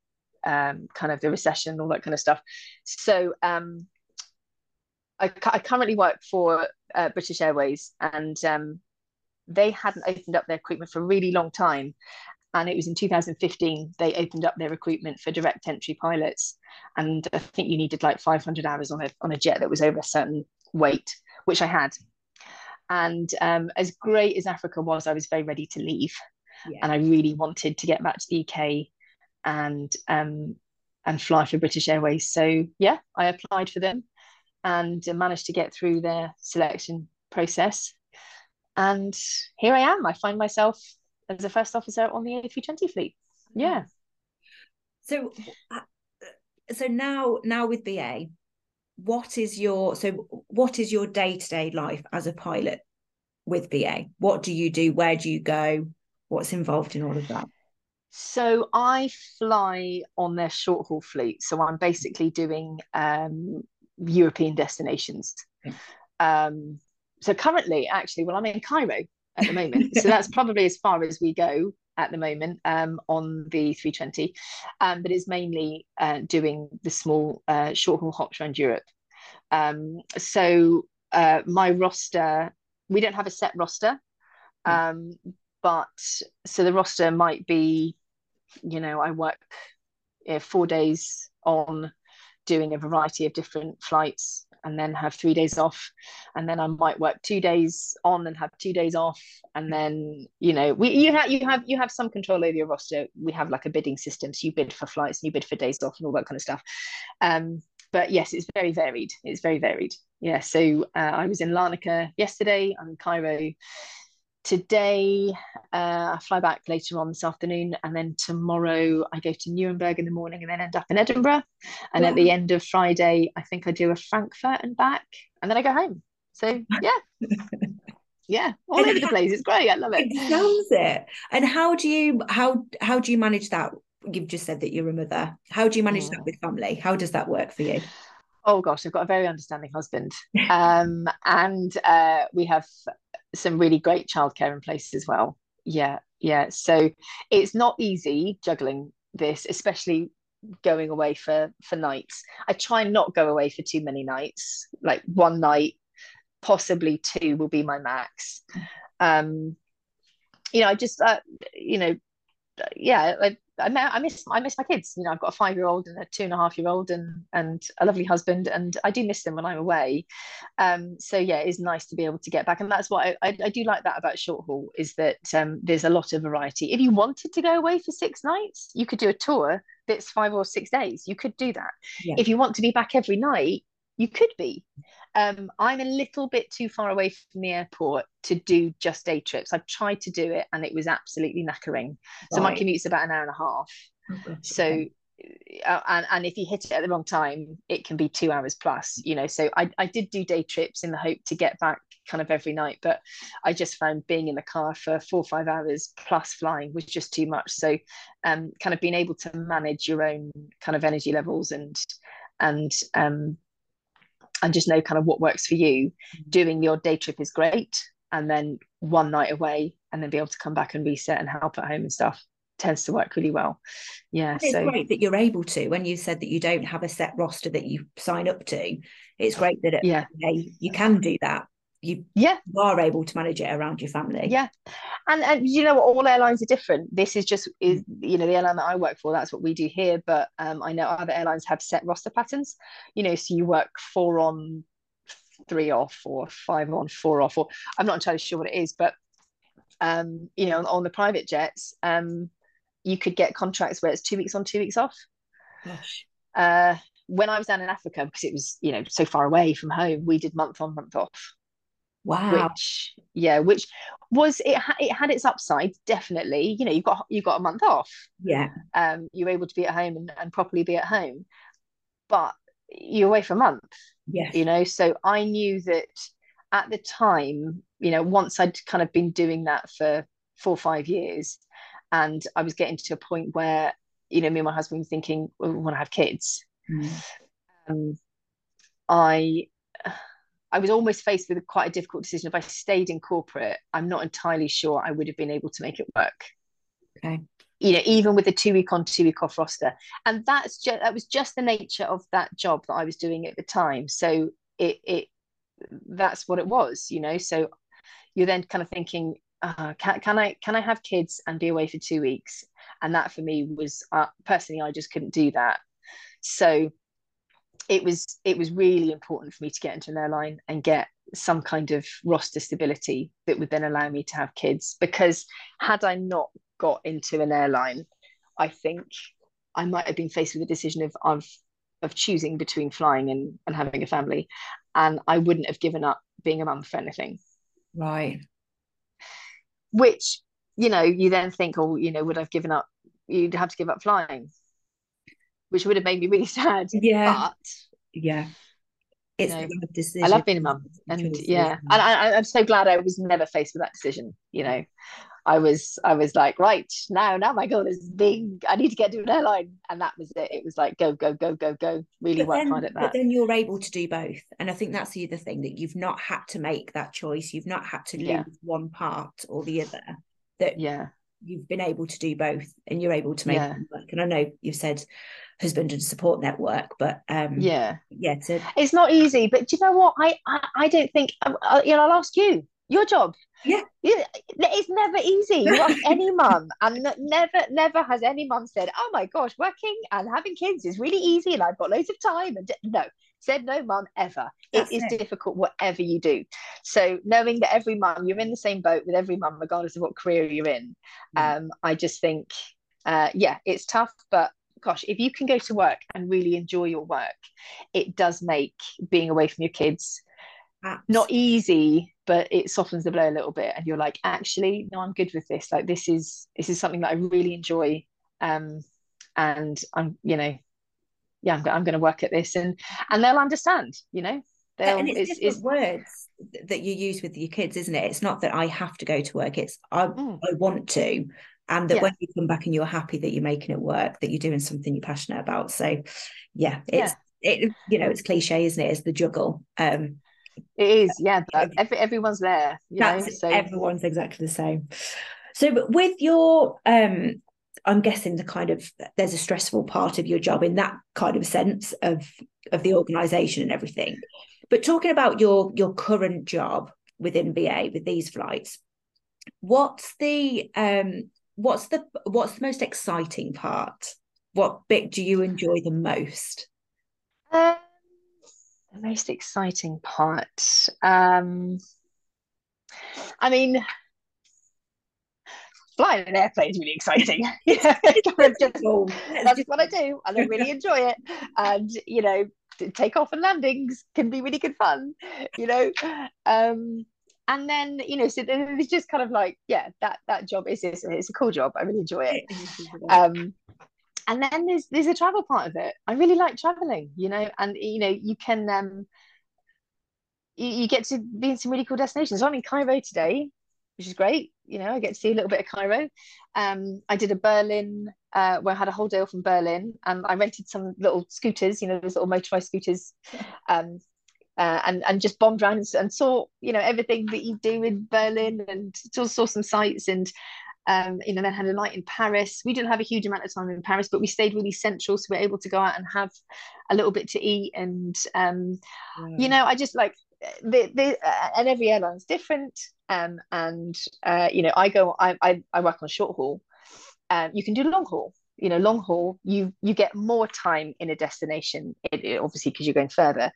[SPEAKER 2] um, kind of the recession all that kind of stuff. So um, I, I, currently work for uh, British Airways, and um, they hadn't opened up their recruitment for a really long time. And it was in 2015 they opened up their recruitment for direct entry pilots. And i think you needed like 500 hours on a, on a jet that was over a certain weight which i had. And um, as great as africa was i was very ready to leave. Yeah. and i really wanted to get back to the uk and um, and fly for british airways. So yeah i applied for them and managed to get through their selection process and here i am i find myself as a first officer on the A320 fleet. Yeah.
[SPEAKER 1] So, uh, so now, now with BA, what is your so what is your day to day life as a pilot with BA? What do you do? Where do you go? What's involved in all of that?
[SPEAKER 2] So I fly on their short haul fleet. So I'm basically doing um, European destinations. Um, so currently, actually, well, I'm in Cairo at the moment. so that's *laughs* probably as far as we go at the moment um, on the 320, um, but it's mainly uh, doing the small uh, short haul hops around Europe. Um, so uh, my roster, we don't have a set roster, hmm. um, but so the roster might be, you know, I work uh, four days on doing a variety of different flights and then have three days off. And then i might work two days on and have two days off. And then you know we you have you have you have some control over your roster. We have like a bidding system. So you bid for flights and you bid for days off and all that kind of stuff. Um but yes it's very varied. It's very varied. Yeah. So uh, i was in larnaca yesterday. I'm in cairo today uh, I fly back later on this afternoon, and then tomorrow I go to Nuremberg in the morning, and then end up in Edinburgh. And at the end of Friday, I think I do a Frankfurt and back, and then I go home. So yeah, *laughs* yeah, all and over the place. It's great. I love it.
[SPEAKER 1] It sounds it. And how do you how how do you manage that? You've just said that you're a mother. How do you manage yeah. that with family? How does that work for you?
[SPEAKER 2] oh gosh, I've got a very understanding husband. *laughs* Um, and uh, we have some really great childcare in place as well. Yeah, yeah. So it's not easy juggling this, especially going away for for nights. I try and not go away for too many nights. Like one night, possibly two will be my max. Um, you know, I just uh, you know, yeah, like I miss I miss my kids. You know, I've got a five year old and a two and a half year old and and a lovely husband, and I do miss them when I'm away. Um, so yeah, it's nice to be able to get back, and that's why I, I, I do like that about short haul is that um, there's a lot of variety. If you wanted to go away for six nights, you could do a tour that's five or six days. You could do that. Yeah. If you want to be back every night, you could be. Um, I'm a little bit too far away from the airport to do just day trips. I've tried to do it and it was absolutely knackering. So my commute's about an hour and a half. Oh, so. Uh, and, and if you hit it at the wrong time, it can be two hours plus, you know. So I, I did do day trips in the hope to get back kind of every night, but I just found being in the car for four or five hours plus flying was just too much. So um kind of being able to manage your own kind of energy levels and and um and just know kind of what works for you. Mm-hmm. Doing your day trip is great. And then one night away and then be able to come back and reset and help at home and stuff tends to work really well. Yeah.
[SPEAKER 1] It's so. great that you're able to. When you said that you don't have a set roster that you sign up to, it's great that yeah. you can do that. You,
[SPEAKER 2] yeah.
[SPEAKER 1] you are able to manage it around your family.
[SPEAKER 2] Yeah. And and you know all airlines are different. This is just is you know the airline that I work for, that's what we do here. But um, I know other airlines have set roster patterns. You know, so you work four on, three off, or five on, four off, or I'm not entirely sure what it is, but um, you know, on, on the private jets, um, you could get contracts where it's two weeks on, two weeks off. Gosh. Uh, when I was down in Africa, because it was you know so far away from home, we did month on, month off.
[SPEAKER 1] Wow.
[SPEAKER 2] Which yeah, which was it? Ha- it had its upside, definitely. You know, you got you got a month off.
[SPEAKER 1] Yeah.
[SPEAKER 2] Um, you're able to be at home and, and properly be at home, but you're away for a month.
[SPEAKER 1] Yeah.
[SPEAKER 2] You know, so I knew that at the time, you know, once I'd kind of been doing that for four or five years, and I was getting to a point where you know me and my husband were thinking well, we want to have kids. Mm. Um, I I was almost faced with quite a difficult decision. If I stayed in corporate, I'm not entirely sure I would have been able to make it work.
[SPEAKER 1] Okay.
[SPEAKER 2] You know, even with the two week on, two week off roster, and that's just that was just the nature of that job that I was doing at the time. So it it that's what it was. You know, so you're then kind of thinking, uh, can, can I can I have kids and be away for two weeks? And that for me was uh, personally, I just couldn't do that. So it was it was really important for me to get into an airline and get some kind of roster stability that would then allow me to have kids. Because had I not got into an airline, I think I might have been faced with the decision of of of choosing between flying and, and having a family. And I wouldn't have given up being a mum for anything.
[SPEAKER 1] Right
[SPEAKER 2] which you know you then think oh you know would i've given up you'd have to give up flying which would have made me really *laughs* sad
[SPEAKER 1] yeah
[SPEAKER 2] but
[SPEAKER 1] yeah it's you
[SPEAKER 2] know, decision. I love being a mum, and yeah, and I, I'm so glad I was never faced with that decision. You know, I was I was like, right now, now my goal is big. I need to get to an airline, and that was it. It was like go, go, go, go, go. Really but work
[SPEAKER 1] then,
[SPEAKER 2] hard at that.
[SPEAKER 1] But then you're able to do both, and I think that's the other thing that you've not had to make that choice. You've not had to lose yeah. one part or the other. That
[SPEAKER 2] yeah,
[SPEAKER 1] you've been able to do both, and you're able to make yeah. work. And I know you've said husband and support network but um
[SPEAKER 2] yeah.
[SPEAKER 1] yeah to...
[SPEAKER 2] it's not easy but do you know what? I i, I don't think I, uh, uh, you know i'll ask you your job.
[SPEAKER 1] Yeah.
[SPEAKER 2] It's never easy. You *laughs* ask any mum and never never has any mum said oh my gosh working and having kids is really easy and i've got loads of time and no. Said no mum ever. That's it is it. difficult whatever you do. So knowing that every mum you're in the same boat with every mum regardless of what career you're in mm. um i just think uh yeah it's tough but gosh, if you can go to work and really enjoy your work, it does make being away from your kids Absolutely. not easy, but it softens the blow a little bit. And you're like, actually, no, I'm good with this. Like this is this is something that I really enjoy. Um, and I'm, you know, yeah, I'm, I'm going to work at this, and and they'll understand. You know, they'll,
[SPEAKER 1] and it's, it's, it's words that you use with your kids, isn't it? It's not that I have to go to work. It's I mm. I want to, and that yeah. when you come back and you're happy that you're making it work that you're doing something you're passionate about. So yeah it's yeah. it you know it's cliche isn't it? It's the juggle. Um
[SPEAKER 2] it is yeah every, everyone's there you know so
[SPEAKER 1] everyone's exactly the same. So with your um i'm guessing the kind of there's a stressful part of your job in that kind of sense of of the organization and everything. But talking about your your current job within BA with these flights what's the um what's the what's the most exciting part? What bit do you enjoy the most?
[SPEAKER 2] Um, the most exciting part. Um, I mean, flying an airplane is really exciting. *laughs* *laughs* just, that's what I do, and I really enjoy it. And you know, takeoff and landings can be really good fun, you know. Um, and then you know, so it's just kind of like, yeah, that that job is it's, it's a cool job. I really enjoy it. Um, and then there's there's a travel part of it. I really like traveling, you know, and you know, you can um, you, you get to be in some really cool destinations. I'm in Cairo today, which is great. You know, I get to see a little bit of Cairo. Um, I did a Berlin uh, where I had a whole day off in Berlin, and I rented some little scooters, you know, those little motorized scooters, *laughs* um, uh, and and just bombed around and, and, saw, you know, everything that you do in Berlin, and saw, saw some sights, and um, you know, then had a night in Paris. We didn't have a huge amount of time in Paris, but we stayed really central, so we are able to go out and have a little bit to eat, and um, you know, I just like the, the uh, and every airline is different um and uh you know i go i i, I work on short haul. Um you can do long haul you know long haul you you get more time in a destination it, it, obviously because you're going further.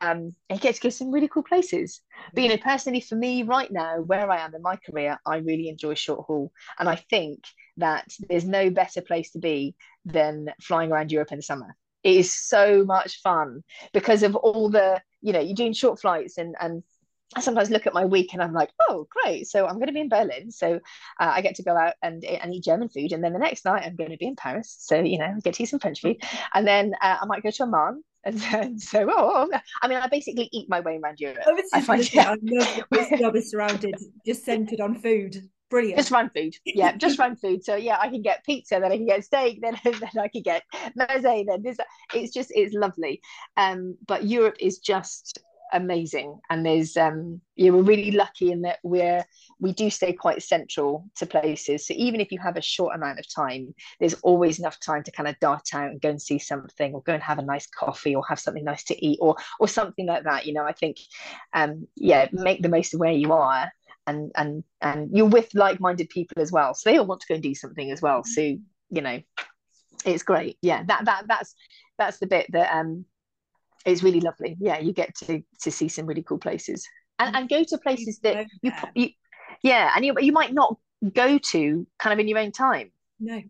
[SPEAKER 2] Um and you get to go to some really cool places. But you know personally for me right now where i am in my career i really enjoy short haul. And i think that there's no better place to be than flying around europe in the summer. It is so much fun because of all the you know you're doing short flights and and I sometimes look at my week and I'm like, oh, great. So I'm going to be in Berlin. So uh, I get to go out and, and eat German food. And then the next night I'm going to be in Paris. So, you know, I get to eat some French food. And then uh, I might go to Amman. *laughs* And then, so, oh, I mean, I basically eat my way around Europe.
[SPEAKER 1] Oh, I, find, yeah. I love this job is surrounded, just centered on food. Brilliant.
[SPEAKER 2] Just run food. Yeah, just run food. So yeah, I can get pizza, then I can get steak, then *laughs* then I can get meze, then this. It's just it's lovely. Um, but Europe is just amazing, and there's um, yeah we're really lucky in that we're we do stay quite central to places. So even if you have a short amount of time, there's always enough time to kind of dart out and go and see something, or go and have a nice coffee, or have something nice to eat, or or something like that. You know, I think, um, yeah, make the most of where you are and and and you're with like-minded people as well so they all want to go and do something as well so you know it's great yeah that that that's that's the bit that um is really lovely. Yeah you get to to see some really cool places. And and go to places that you, you yeah and you you might not go to kind of in your own time.
[SPEAKER 1] No.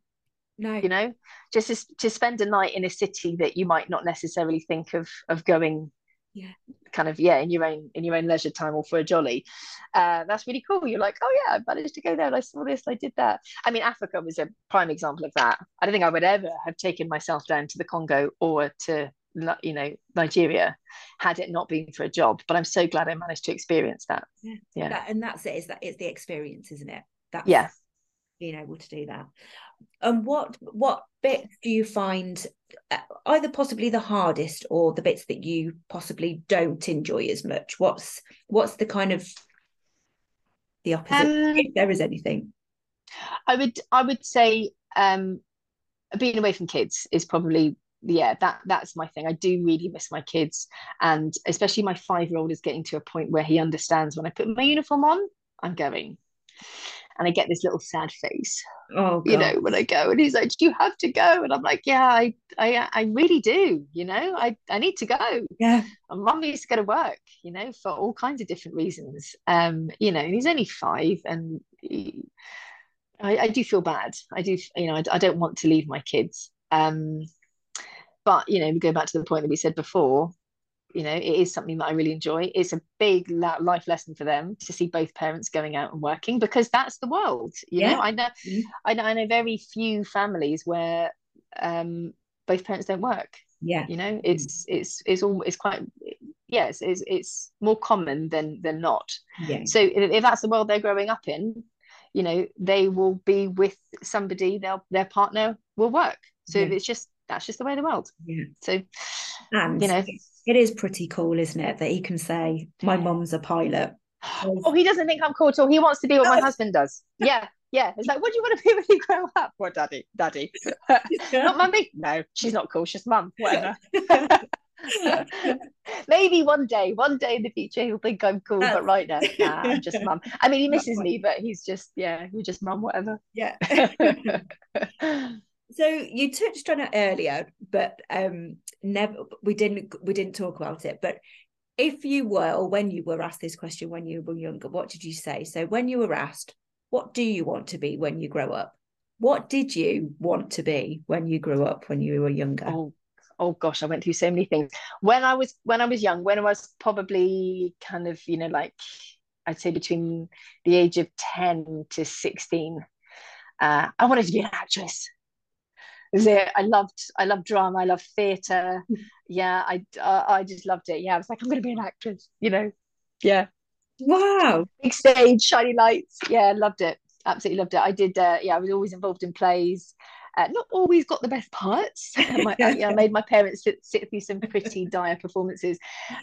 [SPEAKER 1] No.
[SPEAKER 2] You know? Just to, to spend a night in a city that you might not necessarily think of of going
[SPEAKER 1] yeah.
[SPEAKER 2] kind of yeah in your own in your own leisure time or for a jolly. Uh, that's really cool. You're like oh yeah i managed to go there and i saw this i did that. I mean africa was a prime example of that. I don't think i would ever have taken myself down to the congo or to you know nigeria had it not been for a job but i'm so glad i managed to experience that.
[SPEAKER 1] Yeah, yeah. That, and that's it is that it's the experience isn't it?
[SPEAKER 2] That's yeah.
[SPEAKER 1] being able to do that. And what what bits do you find uh, either possibly the hardest or the bits that you possibly don't enjoy as much? What's what's the kind of the opposite? Um, if there is anything.
[SPEAKER 2] I would i would say um being away from kids is probably yeah that that's my thing i do really miss my kids and especially my five year old is getting to a point where he understands when i put my uniform on i'm going and I get this little sad face.
[SPEAKER 1] Oh, God.
[SPEAKER 2] you know, when I go, and he's like, "Do you have to go?" And I'm like, "Yeah, I, I, I really do. You know, I, I need to go.
[SPEAKER 1] Yeah,
[SPEAKER 2] and mum needs to go to work. You know, for all kinds of different reasons. Um, you know, he's only five, and he, I, I do feel bad. I do, you know, I, I don't want to leave my kids. Um, but you know, we go back to the point that we said before you know it is something that i really enjoy. It's a big life lesson for them to see both parents going out and working because that's the world you yeah. know i know mm-hmm. I know i know very few families where um both parents don't work
[SPEAKER 1] yeah.
[SPEAKER 2] you know? It's it's it's all it's quite yes it's, it's more common than than not.
[SPEAKER 1] Yeah.
[SPEAKER 2] So if, if that's the world they're growing up in you know they will be with somebody their their partner will work. So yeah. it's just that's just the way of the world
[SPEAKER 1] yeah
[SPEAKER 2] so
[SPEAKER 1] and you know it is pretty cool, isn't it, that he can say, "My mum's a pilot."
[SPEAKER 2] Oh, he doesn't think I'm cool at all. He wants to be what my husband does. Yeah, yeah. It's like, what do you want to be when you grow up? What, daddy? Daddy? not mummy? No, she's not cool. She's mum. Whatever. *laughs* Maybe one day, one day in the future, he'll think I'm cool, but right now, nah, I'm just *laughs* mum. I mean, he misses me, but he's just, yeah, you're just mum, whatever.
[SPEAKER 1] Yeah. *laughs* so you touched on it earlier but um never we didn't we didn't talk about it but if you were or when you were asked this question when you were younger what did you say so when you were asked what do you want to be when you grow up what did you want to be when you grew up when you were younger
[SPEAKER 2] oh oh gosh, I went through so many things. When I was when I was young, when I was probably kind of, you know, like I'd say between the age of 10 to 16, uh, I wanted to be an actress. I loved I loved drama, I loved theatre. *laughs* Yeah, I uh, I just loved it. Yeah, I was like, I'm gonna be an actress, you know. Yeah.
[SPEAKER 1] Wow.
[SPEAKER 2] Big stage, shiny lights. Yeah, loved it. Absolutely loved it. I did uh, yeah, I was always involved in plays. Uh, not always got the best parts. *laughs* my, I, yeah, I made my parents sit, sit through some pretty *laughs* dire performances,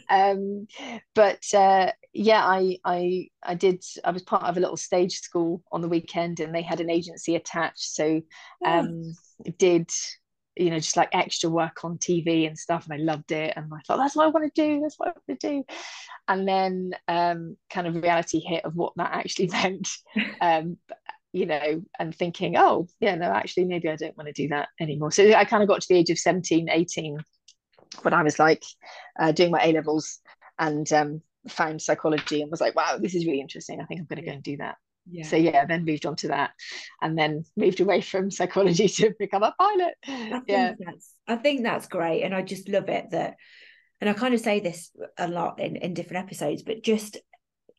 [SPEAKER 2] um, but uh, yeah, I I I did. I was part of a little stage school on the weekend, and they had an agency attached, so um, did you know just like extra work on TV and stuff, and I loved it, and I thought that's what I want to do. That's what I want to do, and then um, kind of reality hit of what that actually *laughs* meant. *laughs* Um, you know, and thinking, oh, yeah, no, actually, maybe I don't want to do that anymore. So I kind of got to the age of 17, 18 when I was like uh, doing my A levels and um, found psychology and was like, wow, this is really interesting. I think I'm going to go and do that. Yeah. So yeah, then moved on to that, and then moved away from psychology *laughs* to become a pilot.
[SPEAKER 1] I
[SPEAKER 2] yeah,
[SPEAKER 1] that's I think that's great, and I just love it that, and I kind of say this a lot in in different episodes, but just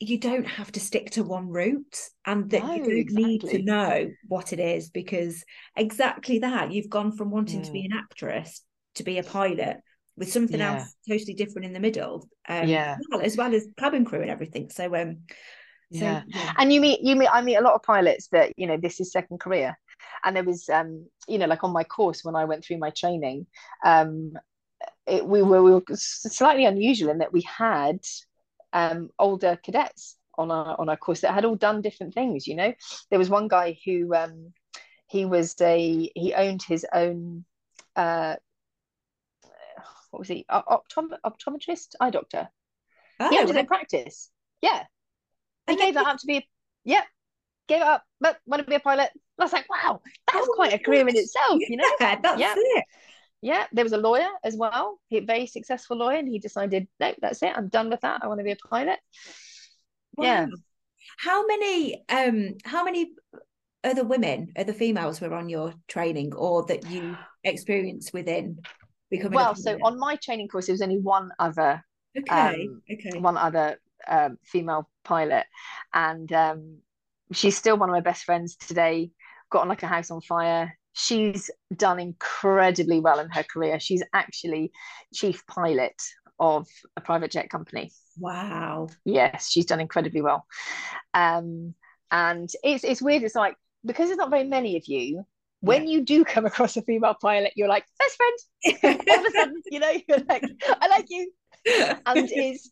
[SPEAKER 1] you don't have to stick to one route and that no, you don't exactly. need to know what it is because exactly that you've gone from wanting to be mm. an actress to be a pilot with something yeah. else totally different in the middle um, yeah well, as well as cabin crew and everything so um
[SPEAKER 2] so, yeah. yeah and you meet you meet i meet a lot of pilots that you know this is second career and there was um you know like on my course when i went through my training um it, we were we were slightly unusual in that we had um, older cadets on our on our course that had all done different things. You know, there was one guy who um, he was a he owned his own uh, what was he optom- optometrist eye doctor. Oh, he owned his own practice. Yeah, he gave that up to be a, yeah gave it up but want to be a pilot. I was like, wow, that's oh, quite a career in itself, you know.
[SPEAKER 1] Yeah, that's yeah. it
[SPEAKER 2] yeah, there was a lawyer as well, he, a very successful lawyer, and he decided, no, that's it, I'm done with that. I want to be a pilot. Wow. Yeah.
[SPEAKER 1] How many um how many other women, other females were on your training or that you experienced within
[SPEAKER 2] becoming well, so on my training course there was only one other
[SPEAKER 1] okay, um, okay.
[SPEAKER 2] one other um, female pilot and um she's still one of my best friends today got on like a house on fire she's done incredibly well in her career. She's actually chief pilot of a private jet company.
[SPEAKER 1] Wow.
[SPEAKER 2] Yes, she's done incredibly well. Um, and it's it's weird. It's like because there's not very many of you. When yeah. you do come across a female pilot, you're like best friend. *laughs* All of a sudden, you know, you're like, I like you and *laughs* is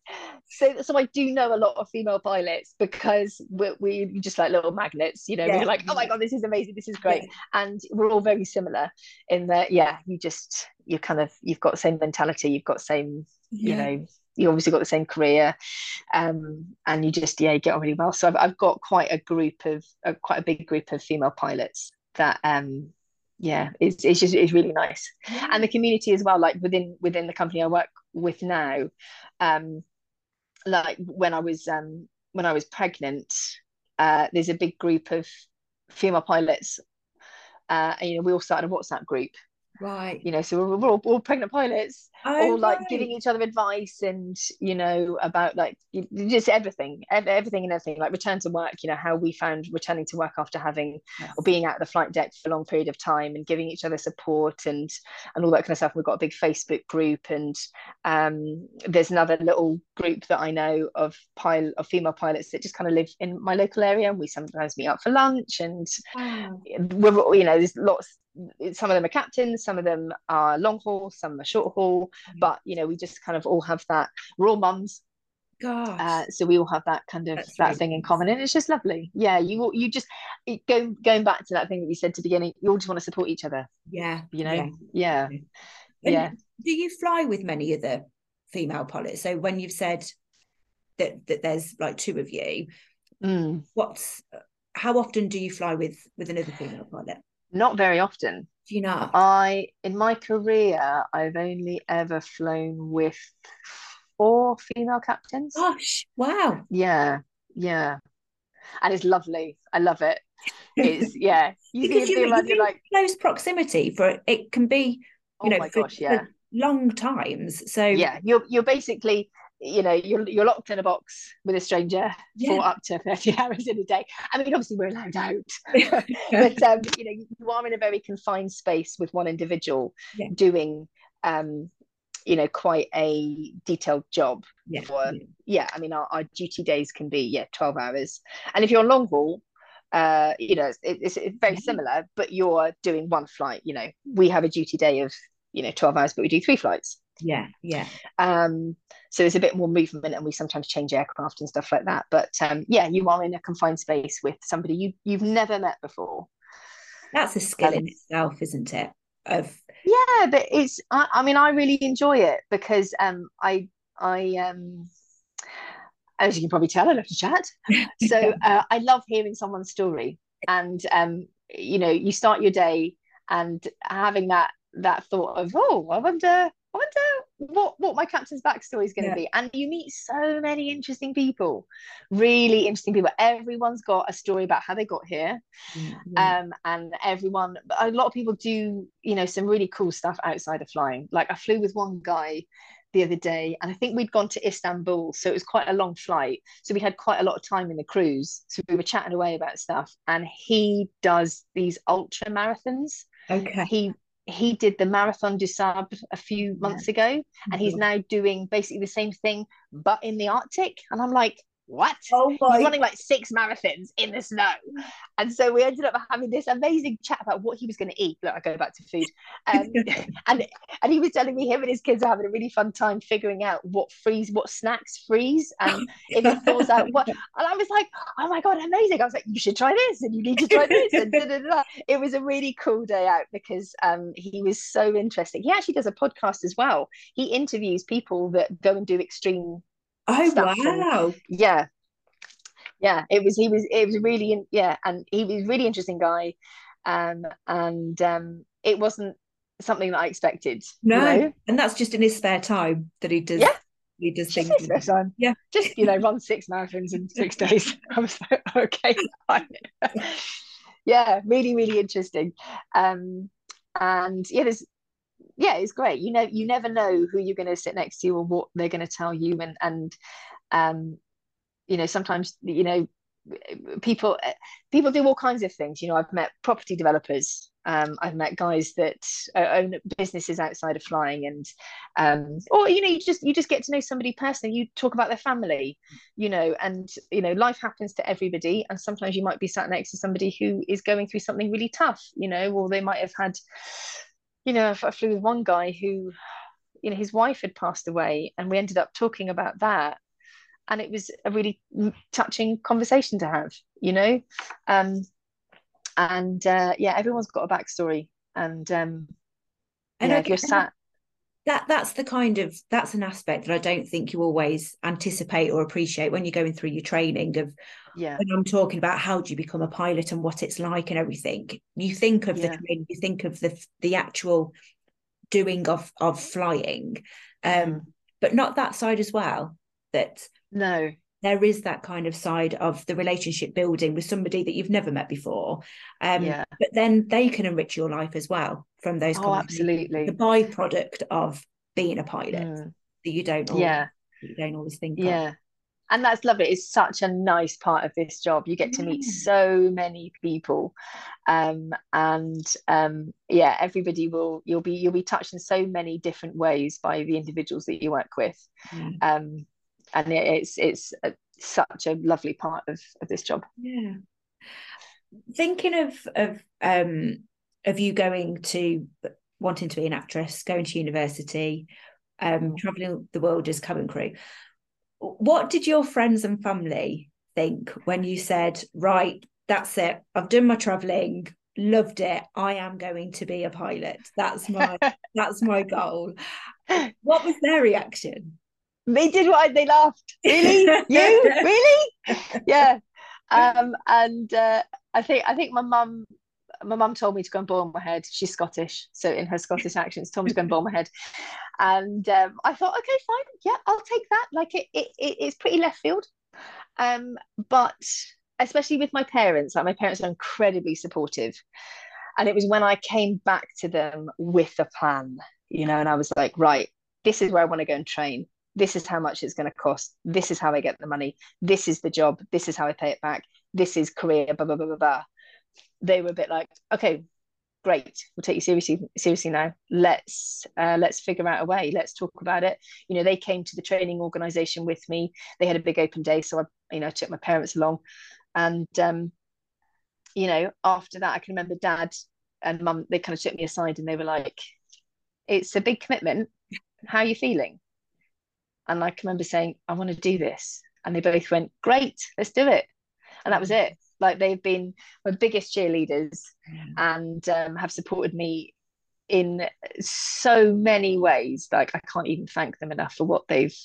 [SPEAKER 2] so so I do know a lot of female pilots because we're, we just like little magnets you know yeah. we're like oh my god this is amazing this is great yeah. and we're all very similar in that yeah you just you're kind of you've got the same mentality you've got same you know you obviously got the same career um, and you just yeah you get on really well so I've, I've got quite a group of uh, quite a big group of female pilots that um yeah it's, it's just it's really nice. And the community as well like within within the company i work with now um like when i was um when i was pregnant uh there's a big group of female pilots uh and you know we all started a whatsapp group.
[SPEAKER 1] Right.
[SPEAKER 2] You know so we're, we're all, all pregnant pilots oh, all like right. giving each other advice and you know about like just everything everything and everything like return to work you know how we found returning to work after having yes. or being out the flight deck for a long period of time and giving each other support and and all that kind of stuff we've got a big facebook group and um there's another little group that i know of pilot of female pilots that just kind of live in my local area and we sometimes meet up for lunch and wow. we're you know there's lots some of them are captains, some of them are long haul, some are short haul, mm-hmm. but you know, we just kind of all have that. We're all mums.
[SPEAKER 1] Gosh. Uh,
[SPEAKER 2] so we all have that kind of That's that really thing in common, and it's just lovely. Yeah, you you just it, going going back to that thing that you said to the beginning. You all just want to support each other.
[SPEAKER 1] Yeah,
[SPEAKER 2] you know. Yeah, yeah.
[SPEAKER 1] yeah. Do you fly with many other female pilots? So when you've said that that there's like two of you,
[SPEAKER 2] mm.
[SPEAKER 1] what's how often do you fly with with another female pilot?
[SPEAKER 2] Not very often.
[SPEAKER 1] Do you know?
[SPEAKER 2] I in my career I've only ever flown with four female captains.
[SPEAKER 1] Gosh, wow.
[SPEAKER 2] Yeah, yeah. And it's lovely. I love it. It's *laughs* yeah.
[SPEAKER 1] You because you, you like close proximity for it can be you oh know,
[SPEAKER 2] gosh, yeah.
[SPEAKER 1] long times. So
[SPEAKER 2] yeah, you're you're basically you know you're you're locked in a box with a stranger yeah. for up to 30 *laughs* hours in a day. I mean obviously we're allowed out. *laughs* But um, you know you are in a very confined space with one individual yeah. doing um you know quite a detailed job
[SPEAKER 1] yeah.
[SPEAKER 2] for, yeah. i mean our, our duty days can be yeah 12 hours. And if you're on long haul uh you know it's, it's, it's very similar but you're doing one flight you know. We have a duty day of you know 12 hours but we do three flights
[SPEAKER 1] yeah yeah.
[SPEAKER 2] Um so there's a bit more movement and we sometimes change aircraft and stuff like that. But um yeah you are in a confined space with somebody you you've never met before.
[SPEAKER 1] That's a skill um, in itself isn't it? Of
[SPEAKER 2] yeah but it's I, I mean i really enjoy it because um i i um as you can probably tell i love to chat. *laughs* So uh, i love hearing someone's story and um you know you start your day and having that that thought of oh i wonder I wonder what what my captain's backstory is going to yeah. be. And you meet so many interesting people, really interesting people. Everyone's got a story about how they got here, mm-hmm. um, and everyone. A lot of people do, you know, some really cool stuff outside of flying. Like I flew with one guy the other day, and I think we'd gone to Istanbul, so it was quite a long flight. So we had quite a lot of time in the cruise. So we were chatting away about stuff, and he does these ultra marathons.
[SPEAKER 1] Okay.
[SPEAKER 2] He he did the Marathon du Sable a few months yeah. ago, and he's mm-hmm. now doing basically the same thing, but in the Arctic. And I'm like, what?
[SPEAKER 1] Oh my.
[SPEAKER 2] He's running like six marathons in the snow. And so we ended up having this amazing chat about what he was going to eat. Look, I go back to food. Um, *laughs* and and he was telling me him and his kids are having a really fun time figuring out what freeze, what snacks freeze, and if it falls out what. And I was like, oh my God, amazing. I was like, you should try this and you need to try this. And da, da, da. it was a really cool day out because um, he was so interesting. He actually does a podcast as well. He interviews people that go and do extreme
[SPEAKER 1] Oh wow!
[SPEAKER 2] And, yeah, yeah. It was he was it was really yeah, and he was really interesting guy, um, and um, it wasn't something that I expected.
[SPEAKER 1] No, you know? and that's just in his spare time that he does.
[SPEAKER 2] Yeah.
[SPEAKER 1] He does
[SPEAKER 2] just things. Spare time.
[SPEAKER 1] Yeah,
[SPEAKER 2] just you know, run six marathons in six *laughs* days. *laughs* I was like, okay, *laughs* yeah, really, really interesting. Um, and yeah, there's yeah, it's great. You know, you never know who you're going to sit next to or what they're going to tell you, and and um, you know, sometimes you know, people people do all kinds of things. You know, I've met property developers. Um, I've met guys that own businesses outside of flying, and um, or you know, you just you just get to know somebody personally. You talk about their family, you know, and you know, life happens to everybody, and sometimes you might be sat next to somebody who is going through something really tough, you know, or they might have had you know, I flew with one guy who, you know, his wife had passed away, and we ended up talking about that, and it was a really touching conversation to have, you know, um, and uh, yeah, everyone's got a backstory, and um, and yeah, if you're sat
[SPEAKER 1] that that's the kind of that's an aspect that I don't think you always anticipate or appreciate when you're going through your training of
[SPEAKER 2] yeah
[SPEAKER 1] when I'm talking about how do you become a pilot and what it's like and everything you think of yeah. the training you think of the the actual doing of of flying um mm. but not that side as well that
[SPEAKER 2] no
[SPEAKER 1] there is that kind of side of the relationship building with somebody that you've never met before um
[SPEAKER 2] yeah.
[SPEAKER 1] but then they can enrich your life as well from those
[SPEAKER 2] oh, absolutely.
[SPEAKER 1] The byproduct of being a pilot mm. that you don't always,
[SPEAKER 2] yeah.
[SPEAKER 1] you don't always think
[SPEAKER 2] yeah. Of and that's lovely. It's such a nice part of this job. You get to meet so many people. Um, and um, yeah everybody will you'll be you'll be touched in so many different ways by the individuals that you work with.
[SPEAKER 1] Mm.
[SPEAKER 2] um, and it, it's it's a, such a lovely part of, of this job.
[SPEAKER 1] Yeah. Thinking of of um of you going to wanting to be an actress going to university um mm. traveling the world as cabin crew what did your friends and family think when you said, right, that's it, I've done my traveling, loved it, I am going to be a pilot. That's my *laughs* that's my goal. What was their reaction?
[SPEAKER 2] They did what they laughed. Really? you? *laughs* really? *laughs* Yeah. Um, and uh, I think I think my mum my mum told me to go and boil my head. She's Scottish, so in her Scottish accent, told me to go and my head. And um, I thought, okay, fine, yeah, I'll take that. Like it, it, it's pretty left field. Um, but especially with my parents, like my parents are incredibly supportive. And it was when I came back to them with a plan you know, and I was like, right, this is where I want to go and train. This is how much it's going to cost. This is how I get the money. This is the job. This is how I pay it back. This is career, blah, blah, blah, blah, blah. They were a bit like, okay, great we'll take you seriously seriously now. Let's uh, let's figure out a way. Let's talk about it. You know they came to the training organization with me. They had a big open day so i you know took my parents along. And um you know after that i can remember dad and mum they kind of took me aside and they were like it's a big commitment. How are you feeling? And i can remember saying i want to do this. And they both went great let's do it. And that was it like they've been my biggest cheerleaders and um, have supported me in so many ways. Like I can't even thank them enough for what they've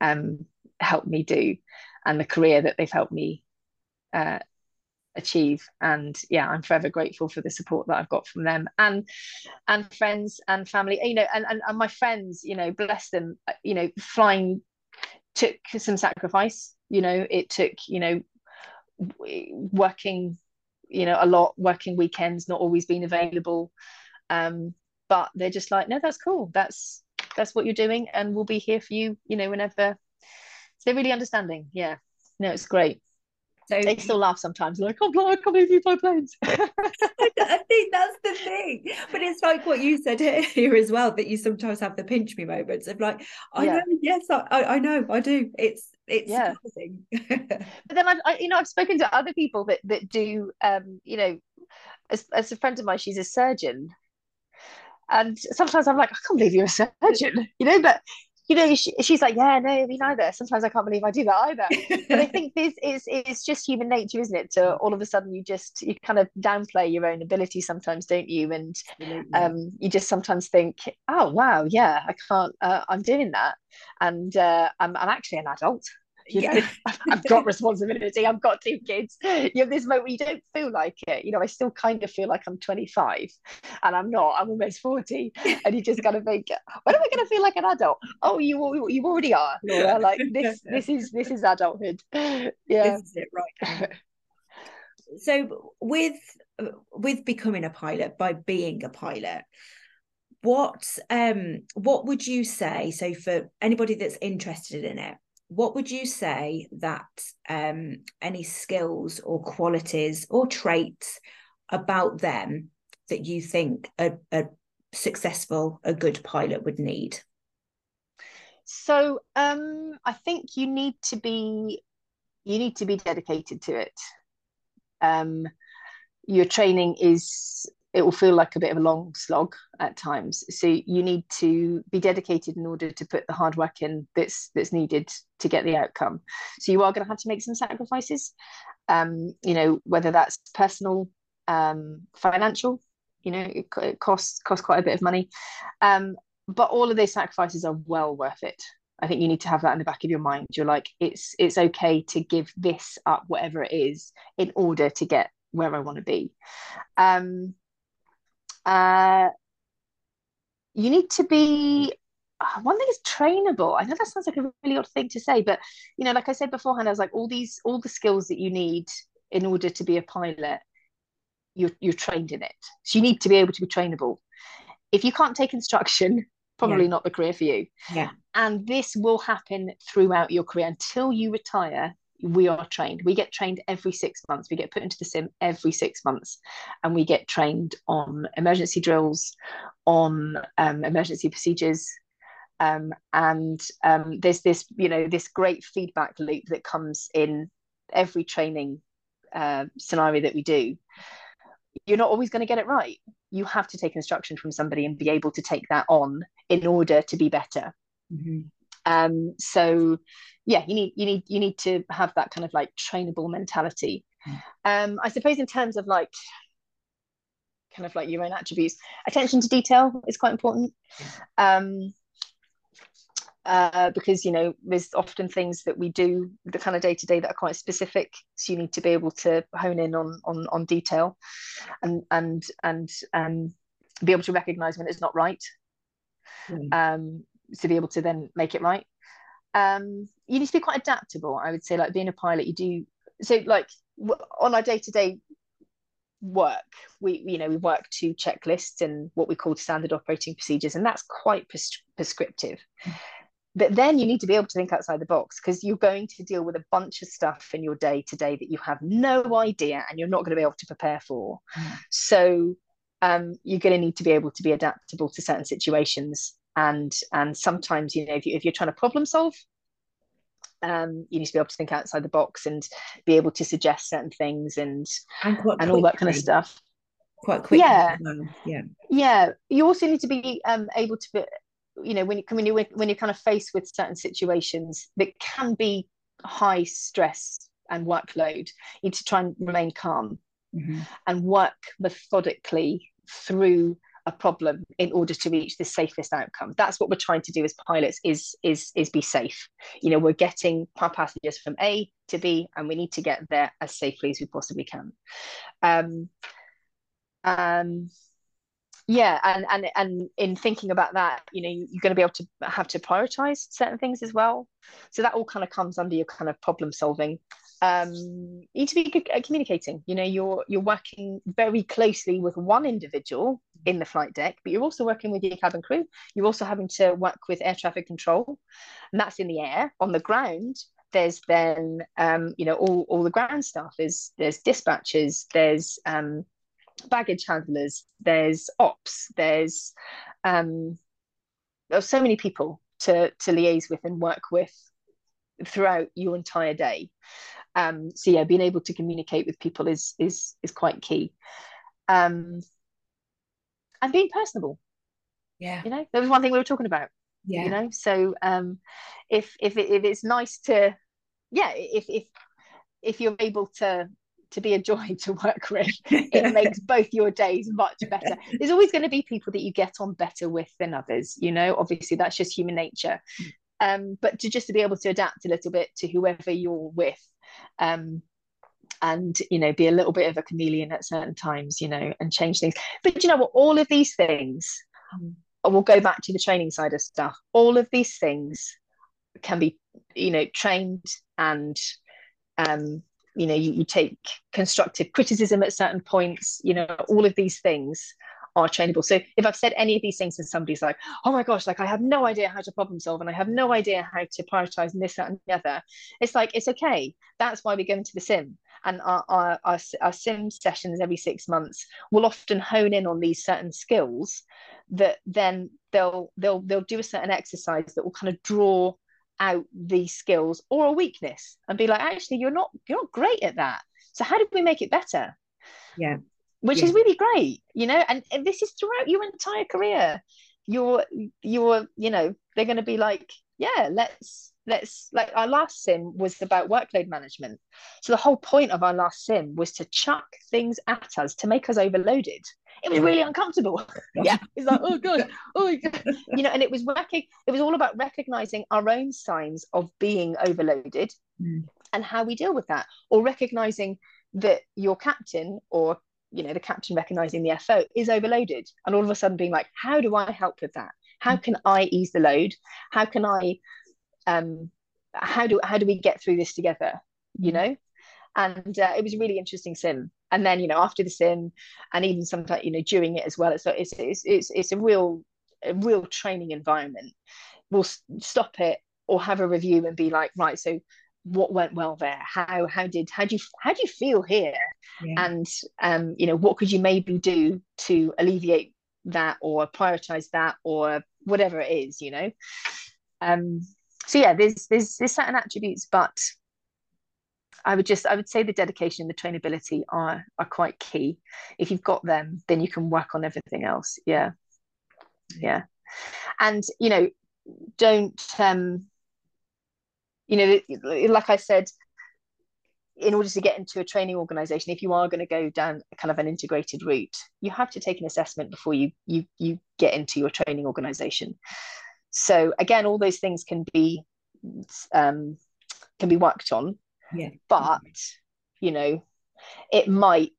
[SPEAKER 2] um, helped me do and the career that they've helped me uh, achieve. And yeah i'm forever grateful for the support that i've got from them and and friends and family. You know and, and, and my friends you know bless them. You know flying took some sacrifice. You know it took you know working you know a lot working weekends not always being available. Um but they're just like no that's cool. That's that's what you're doing and we'll be here for you you know whenever. So they're really understanding. Yeah. No it's great. So they still laugh sometimes, like, oh, *laughs* *laughs* I can't believe you fly planes.
[SPEAKER 1] I *laughs* that's the thing. But it's like what you said *laughs* here as well, that you sometimes have the pinch me moments of like, I yeah. know, yes, I, I know, I do. It's it's
[SPEAKER 2] yeah. *laughs* but then I've I, you know I've spoken to other people that that do um you know as, as a friend of mine she's a surgeon and sometimes I'm like I can't believe you're a surgeon you know but you know, she, she's like, yeah, no, me neither. Sometimes I can't believe I do that either. but I *laughs* think this is it's just human nature, isn't it? To all of a sudden you just you kind of downplay your own ability sometimes, don't you? And um, you just sometimes think, oh wow, yeah, I can't, uh, I'm doing that, and uh, I'm I'm actually an adult you know *laughs* I've got responsibility I've got two kids. You have this moment where you don't feel like it. You know I still kind of feel like I'm 25 and I'm not I'm almost 40 and you just kind of think when am I going to feel like an adult? Oh you you already are Laura. Like this *laughs* this is this is adulthood. Yeah. This is it
[SPEAKER 1] right. So with with becoming a pilot by being a pilot what um what would you say so for anybody that's interested in it what would you say that um, any skills or qualities or traits about them that you think a, a successful, a good pilot would need?
[SPEAKER 2] So um, I think you need to be you need to be dedicated to it. Um, your training is it will feel like a bit of a long slog at times. So you need to be dedicated in order to put the hard work in that's that's needed to get the outcome. So you are going to have to make some sacrifices. Um, you know, whether that's personal, um, financial, you know, it, it costs costs quite a bit of money. Um, but all of those sacrifices are well worth it. I think you need to have that in the back of your mind. You're like, it's it's okay to give this up, whatever it is, in order to get where I want to be. Um, uh, you need to be uh, one thing is trainable. I know that sounds like a really odd thing to say, but you know, like I said beforehand, I was like all these all the skills that you need in order to be a pilot, you're you're trained in it. So you need to be able to be trainable. If you can't take instruction, *laughs* probably yeah. not the career for you.
[SPEAKER 1] Yeah.
[SPEAKER 2] And this will happen throughout your career until you retire we are trained. We get trained every six months. We get put into the sim every six months, and we get trained on emergency drills, on um, emergency procedures, um, and um, there's this, you know, this great feedback loop that comes in every training uh, scenario that we do. You're not always going to get it right. You have to take instruction from somebody and be able to take that on in order to be better. Mm-hmm. Um, so yeah, you need you need you need to have that kind of like trainable mentality. Mm. Um, I suppose in terms of like kind of like your own attributes, attention to detail is quite important. Um, uh, because you know there's often things that we do the kind of day to day that are quite specific so you need to be able to hone in on on on detail and and and um be able to recognize when it's not right mm. um to be able to then make it right. Um, you need to be quite adaptable. I would say, like being a pilot, you do so like on our day to day work we you know we work to checklists and what we call standard operating procedures and that's quite pres- prescriptive but then you need to be able to think outside the box because you're going to deal with a bunch of stuff in your day to day that you have no idea and you're not going to be able to prepare for mm. so um, you're going to need to be able to be adaptable to certain situations and and sometimes you know if, you, if you're trying to problem solve um, you need to be able to think outside the box and be able to suggest certain things and and, and all that kind of stuff.
[SPEAKER 1] Quite quickly
[SPEAKER 2] yeah.
[SPEAKER 1] yeah.
[SPEAKER 2] Yeah. You also need to be um, able to be you know when you when you when you're kind of faced with certain situations that can be high stress and workload you need to try and remain calm mm-hmm. and work methodically through a problem in order to reach the safest outcome. That's what we're trying to do as pilots is is is be safe. You know we're getting our passengers from a to b and we need to get there as safely as we possibly can. Um um yeah and and and in thinking about that you know you're going to be able to have to prioritize certain things as well. So that all kind of comes under your kind of problem solving. Um you need to be good at communicating. You know you're you're working very closely with one individual in the flight deck but you're also working with your cabin crew. You're also having to work with air traffic control and that's in the air. On the ground there's then um you know all, all the ground staff is there's dispatchers there's um baggage handlers there's ops there's um there's so many people to to liaise with and work with throughout your entire day um, so yeah, being able to communicate with people is is is quite key. Um, and being personable.
[SPEAKER 1] Yeah.
[SPEAKER 2] You know, there was one thing we were talking about.
[SPEAKER 1] Yeah.
[SPEAKER 2] You know, so um, if if it, if it's nice to, yeah, if if if you're able to to be a joy *laughs* to work with, it *laughs* makes both your days much better. There's always going to be people that you get on better with than others. You know, obviously that's just human nature. Mm. Um, but to just to be able to adapt a little bit to whoever you're with um, and you know be a little bit of a chameleon at certain times you know and change things but you know what all of these things um, we'll go back to the training side of stuff all of these things can be you know trained and um you know you, you take constructive criticism at certain points you know all of these things are trainable. So if I've said any of these things and somebody's like, oh my gosh, like I have no idea how to problem solve and I have no idea how to prioritize and this, that, and the other, it's like, it's okay. That's why we go into the sim. And our, our, our, our sim sessions every six months will often hone in on these certain skills that then they'll they'll they'll do a certain exercise that will kind of draw out these skills or a weakness and be like actually you're not you're not great at that. So how do we make it better?
[SPEAKER 1] Yeah.
[SPEAKER 2] Which yeah. is really great you know and, and this is throughout your entire career. You're you're you know they're going to be like yeah let's let's like our last sim was about workload management. So the whole point of our last sim was to chuck things at us to make us overloaded. It was really uncomfortable. *laughs* Yeah it's like oh god *laughs* oh god. You know and it was working it was all about recognizing our own signs of being overloaded mm. and how we deal with that or recognizing that your captain or you know the captain recognizing the FO is overloaded and all of a sudden being like how do I help with that how can I ease the load? How can I um how do how do we get through this together you mm. know? And uh, it was a really interesting sim. And then you know after the sim and even sometimes you know during it as well it's it's it's it's, it's a real a real training environment. We'll stop it or have a review and be like right so what went well there? How how did how do you how do you feel here? Yeah. and um you know what could you maybe do to alleviate that or prioritize that or whatever it is you know um so yeah there's there's there's certain attributes but I would just I would say the dedication and the trainability are are quite key. If you've got them, then you can work on everything else. Yeah. Yeah. And you know, don't um you know, like I said, in order to get into a training organization, if you are going to go down kind of an integrated route, you have to take an assessment before you you you get into your training organization. So again, all those things can be um, can be worked on.
[SPEAKER 1] Yeah.
[SPEAKER 2] But you know, it might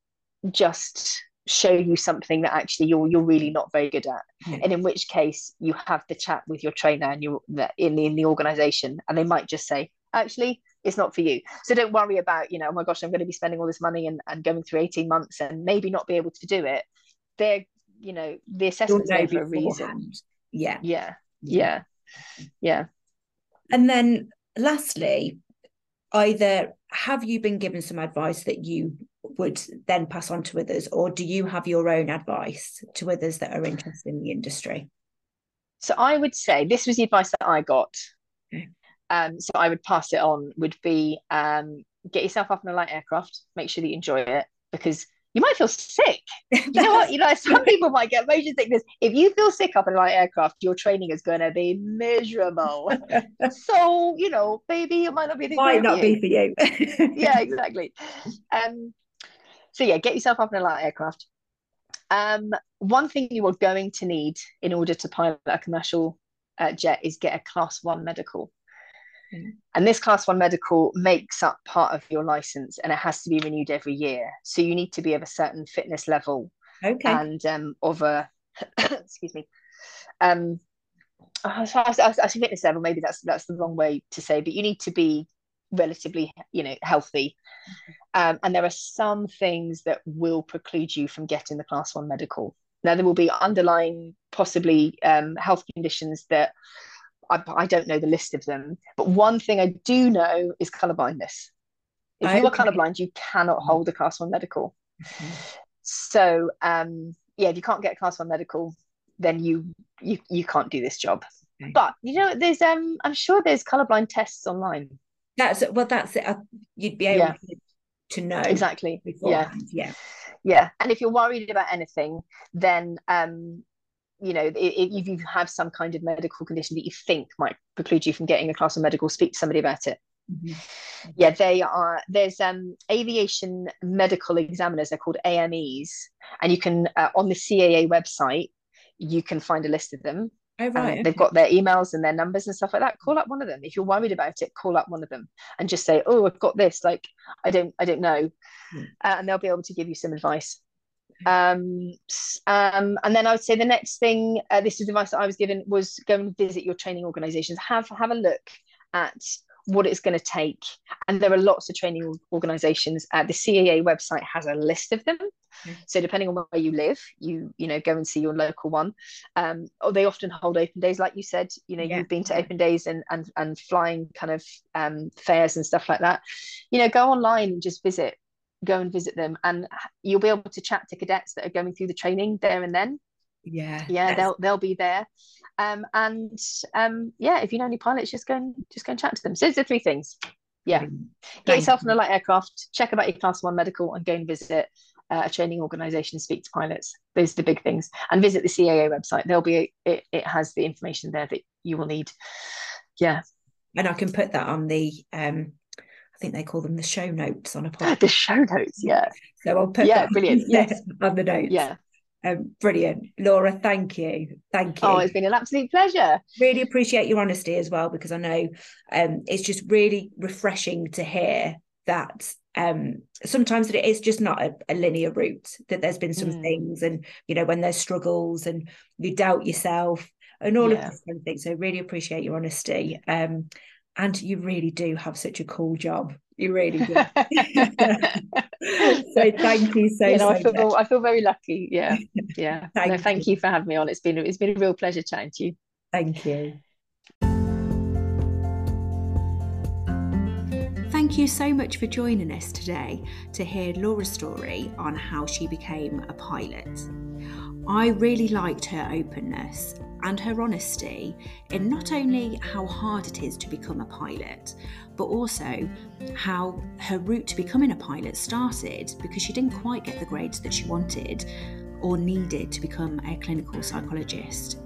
[SPEAKER 2] just show you something that actually you're you're really not very good at yeah. and in which case you have the chat with your trainer and you in the, in the organization and they might just say actually it's not for you. So don't worry about you know oh my gosh i'm going to be spending all this money and, and going through 18 months and maybe not be able to do it. They're you know the assessment's made for a reason.
[SPEAKER 1] yeah.
[SPEAKER 2] Yeah. Yeah. Yeah.
[SPEAKER 1] And then lastly either have you been given some advice that you would then pass on to others or do you have your own advice to others that are interested in the industry?
[SPEAKER 2] So i would say this was the advice that i got. Okay. Um, so i would pass it on would be um, get yourself up in a light aircraft make sure that you enjoy it because you might feel sick. *laughs* You know what? You know, some people might get motion sickness. If you feel sick up in a light aircraft, your training is going to be miserable. *laughs* so, you know, maybe it might not be the
[SPEAKER 1] might not be for you. *laughs*
[SPEAKER 2] yeah, exactly. Um, so yeah, get yourself up in a light aircraft. Um, one thing you are going to need in order to pilot a commercial uh, jet is get a class one medical. Mm. And this class one medical makes up part of your license and it has to be renewed every year. So you need to be of a certain fitness level
[SPEAKER 1] okay.
[SPEAKER 2] and um, of a, *coughs* excuse me, um, oh, so I, I, I fitness level, maybe that's that's the wrong way to say, but you need to be relatively, you know, healthy. Um, and there are some things that will preclude you from getting the class one medical. Now there will be underlying possibly um, health conditions that I, I don't know the list of them, but one thing I do know is color blindness. If okay. you are colorblind, you cannot hold a class one medical. Mm-hmm. So um, yeah, if you can't get a class one medical, then you you you can't do this job. Okay. But you know, there's um, I'm sure there's colorblind tests online.
[SPEAKER 1] That's well, that's it. Uh, you'd be able yeah. to, to know
[SPEAKER 2] exactly.
[SPEAKER 1] Beforehand. Yeah,
[SPEAKER 2] yeah, yeah. And if you're worried about anything, then um, you know, if you have some kind of medical condition that you think might preclude you from getting a class of medical, speak to somebody about it. Mm-hmm. Yeah, they are. There's um, aviation medical examiners. They're called AMEs, and you can uh, on the CAA website you can find a list of them.
[SPEAKER 1] Oh, right.
[SPEAKER 2] They've got their emails and their numbers and stuff like that. Call up one of them if you're worried about it. Call up one of them and just say, "Oh, I've got this." Like, I don't, I don't know, hmm. uh, and they'll be able to give you some advice. Um, um, and then I would say the next thing, uh, this is advice that I was given, was go and visit your training organisations. Have have a look at what it's going to take. And there are lots of training organisations. Uh, the CAA website has a list of them. Mm-hmm. So depending on where you live, you you know go and see your local one. Um, or they often hold open days, like you said. You know yeah. you've been to open days and and and flying kind of um, fairs and stuff like that. You know go online and just visit go and visit them and you'll be able to chat to cadets that are going through the training there and then.
[SPEAKER 1] Yeah
[SPEAKER 2] yeah they'll they'll be there. Um and um yeah if you know any pilots just go and just go and chat to them. So those are three things. Yeah. Get yourself in a light aircraft check about your class one medical and go and visit uh, a training organization speak to pilots. Those are the big things. And visit the caa website. There'll be it, it has the information there that you will need. Yeah.
[SPEAKER 1] And i can put that on the um I think they call them the show notes on a podcast. *gasps*
[SPEAKER 2] The show notes, yeah.
[SPEAKER 1] So I'll put
[SPEAKER 2] yeah, brilliant. Yes, *laughs*
[SPEAKER 1] on the notes.
[SPEAKER 2] Yeah.
[SPEAKER 1] Um, brilliant, Laura. Thank you, thank you.
[SPEAKER 2] Oh, it's been an absolute pleasure.
[SPEAKER 1] Really appreciate your honesty as well, because I know um, it's just really refreshing to hear that um, sometimes it is just not a, a, linear route. That there's been some mm. things, and you know when there's struggles and you doubt yourself and all yeah. of these kind of things. So really appreciate your honesty. Um, and you really do have such a cool job. You really do. *laughs* so thank you so, you know, so
[SPEAKER 2] I feel much. I feel very lucky. Yeah, yeah. *laughs* thank, no, thank you. you for having me on. It's been it's been a real pleasure chatting to you.
[SPEAKER 1] Thank you. Thank you so much for joining us today to hear Laura's story on how she became a pilot. I really liked her openness and her honesty in not only how hard it is to become a pilot, but also how her route to becoming a pilot started because she didn't quite get the grades that she wanted or needed to become a clinical psychologist,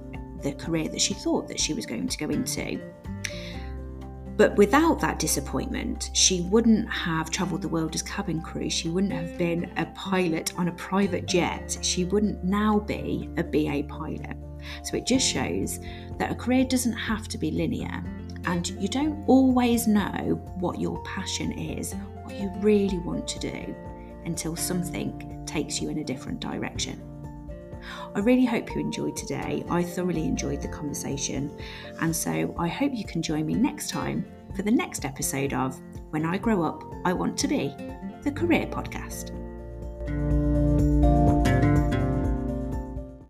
[SPEAKER 1] the career that she thought that she was going to go into. But without that disappointment, she wouldn't have travelled the world as cabin crew. She wouldn't have been a pilot on a private jet. She wouldn't now be a BA pilot. So it just shows that a career doesn't have to be linear and you don't always know what your passion is, what you really want to do, until something takes you in a different direction. I really hope you enjoyed today. I thoroughly enjoyed the conversation. And so I hope you can join me next time for the next episode of When I Grow Up, I Want to Be, the Career Podcast.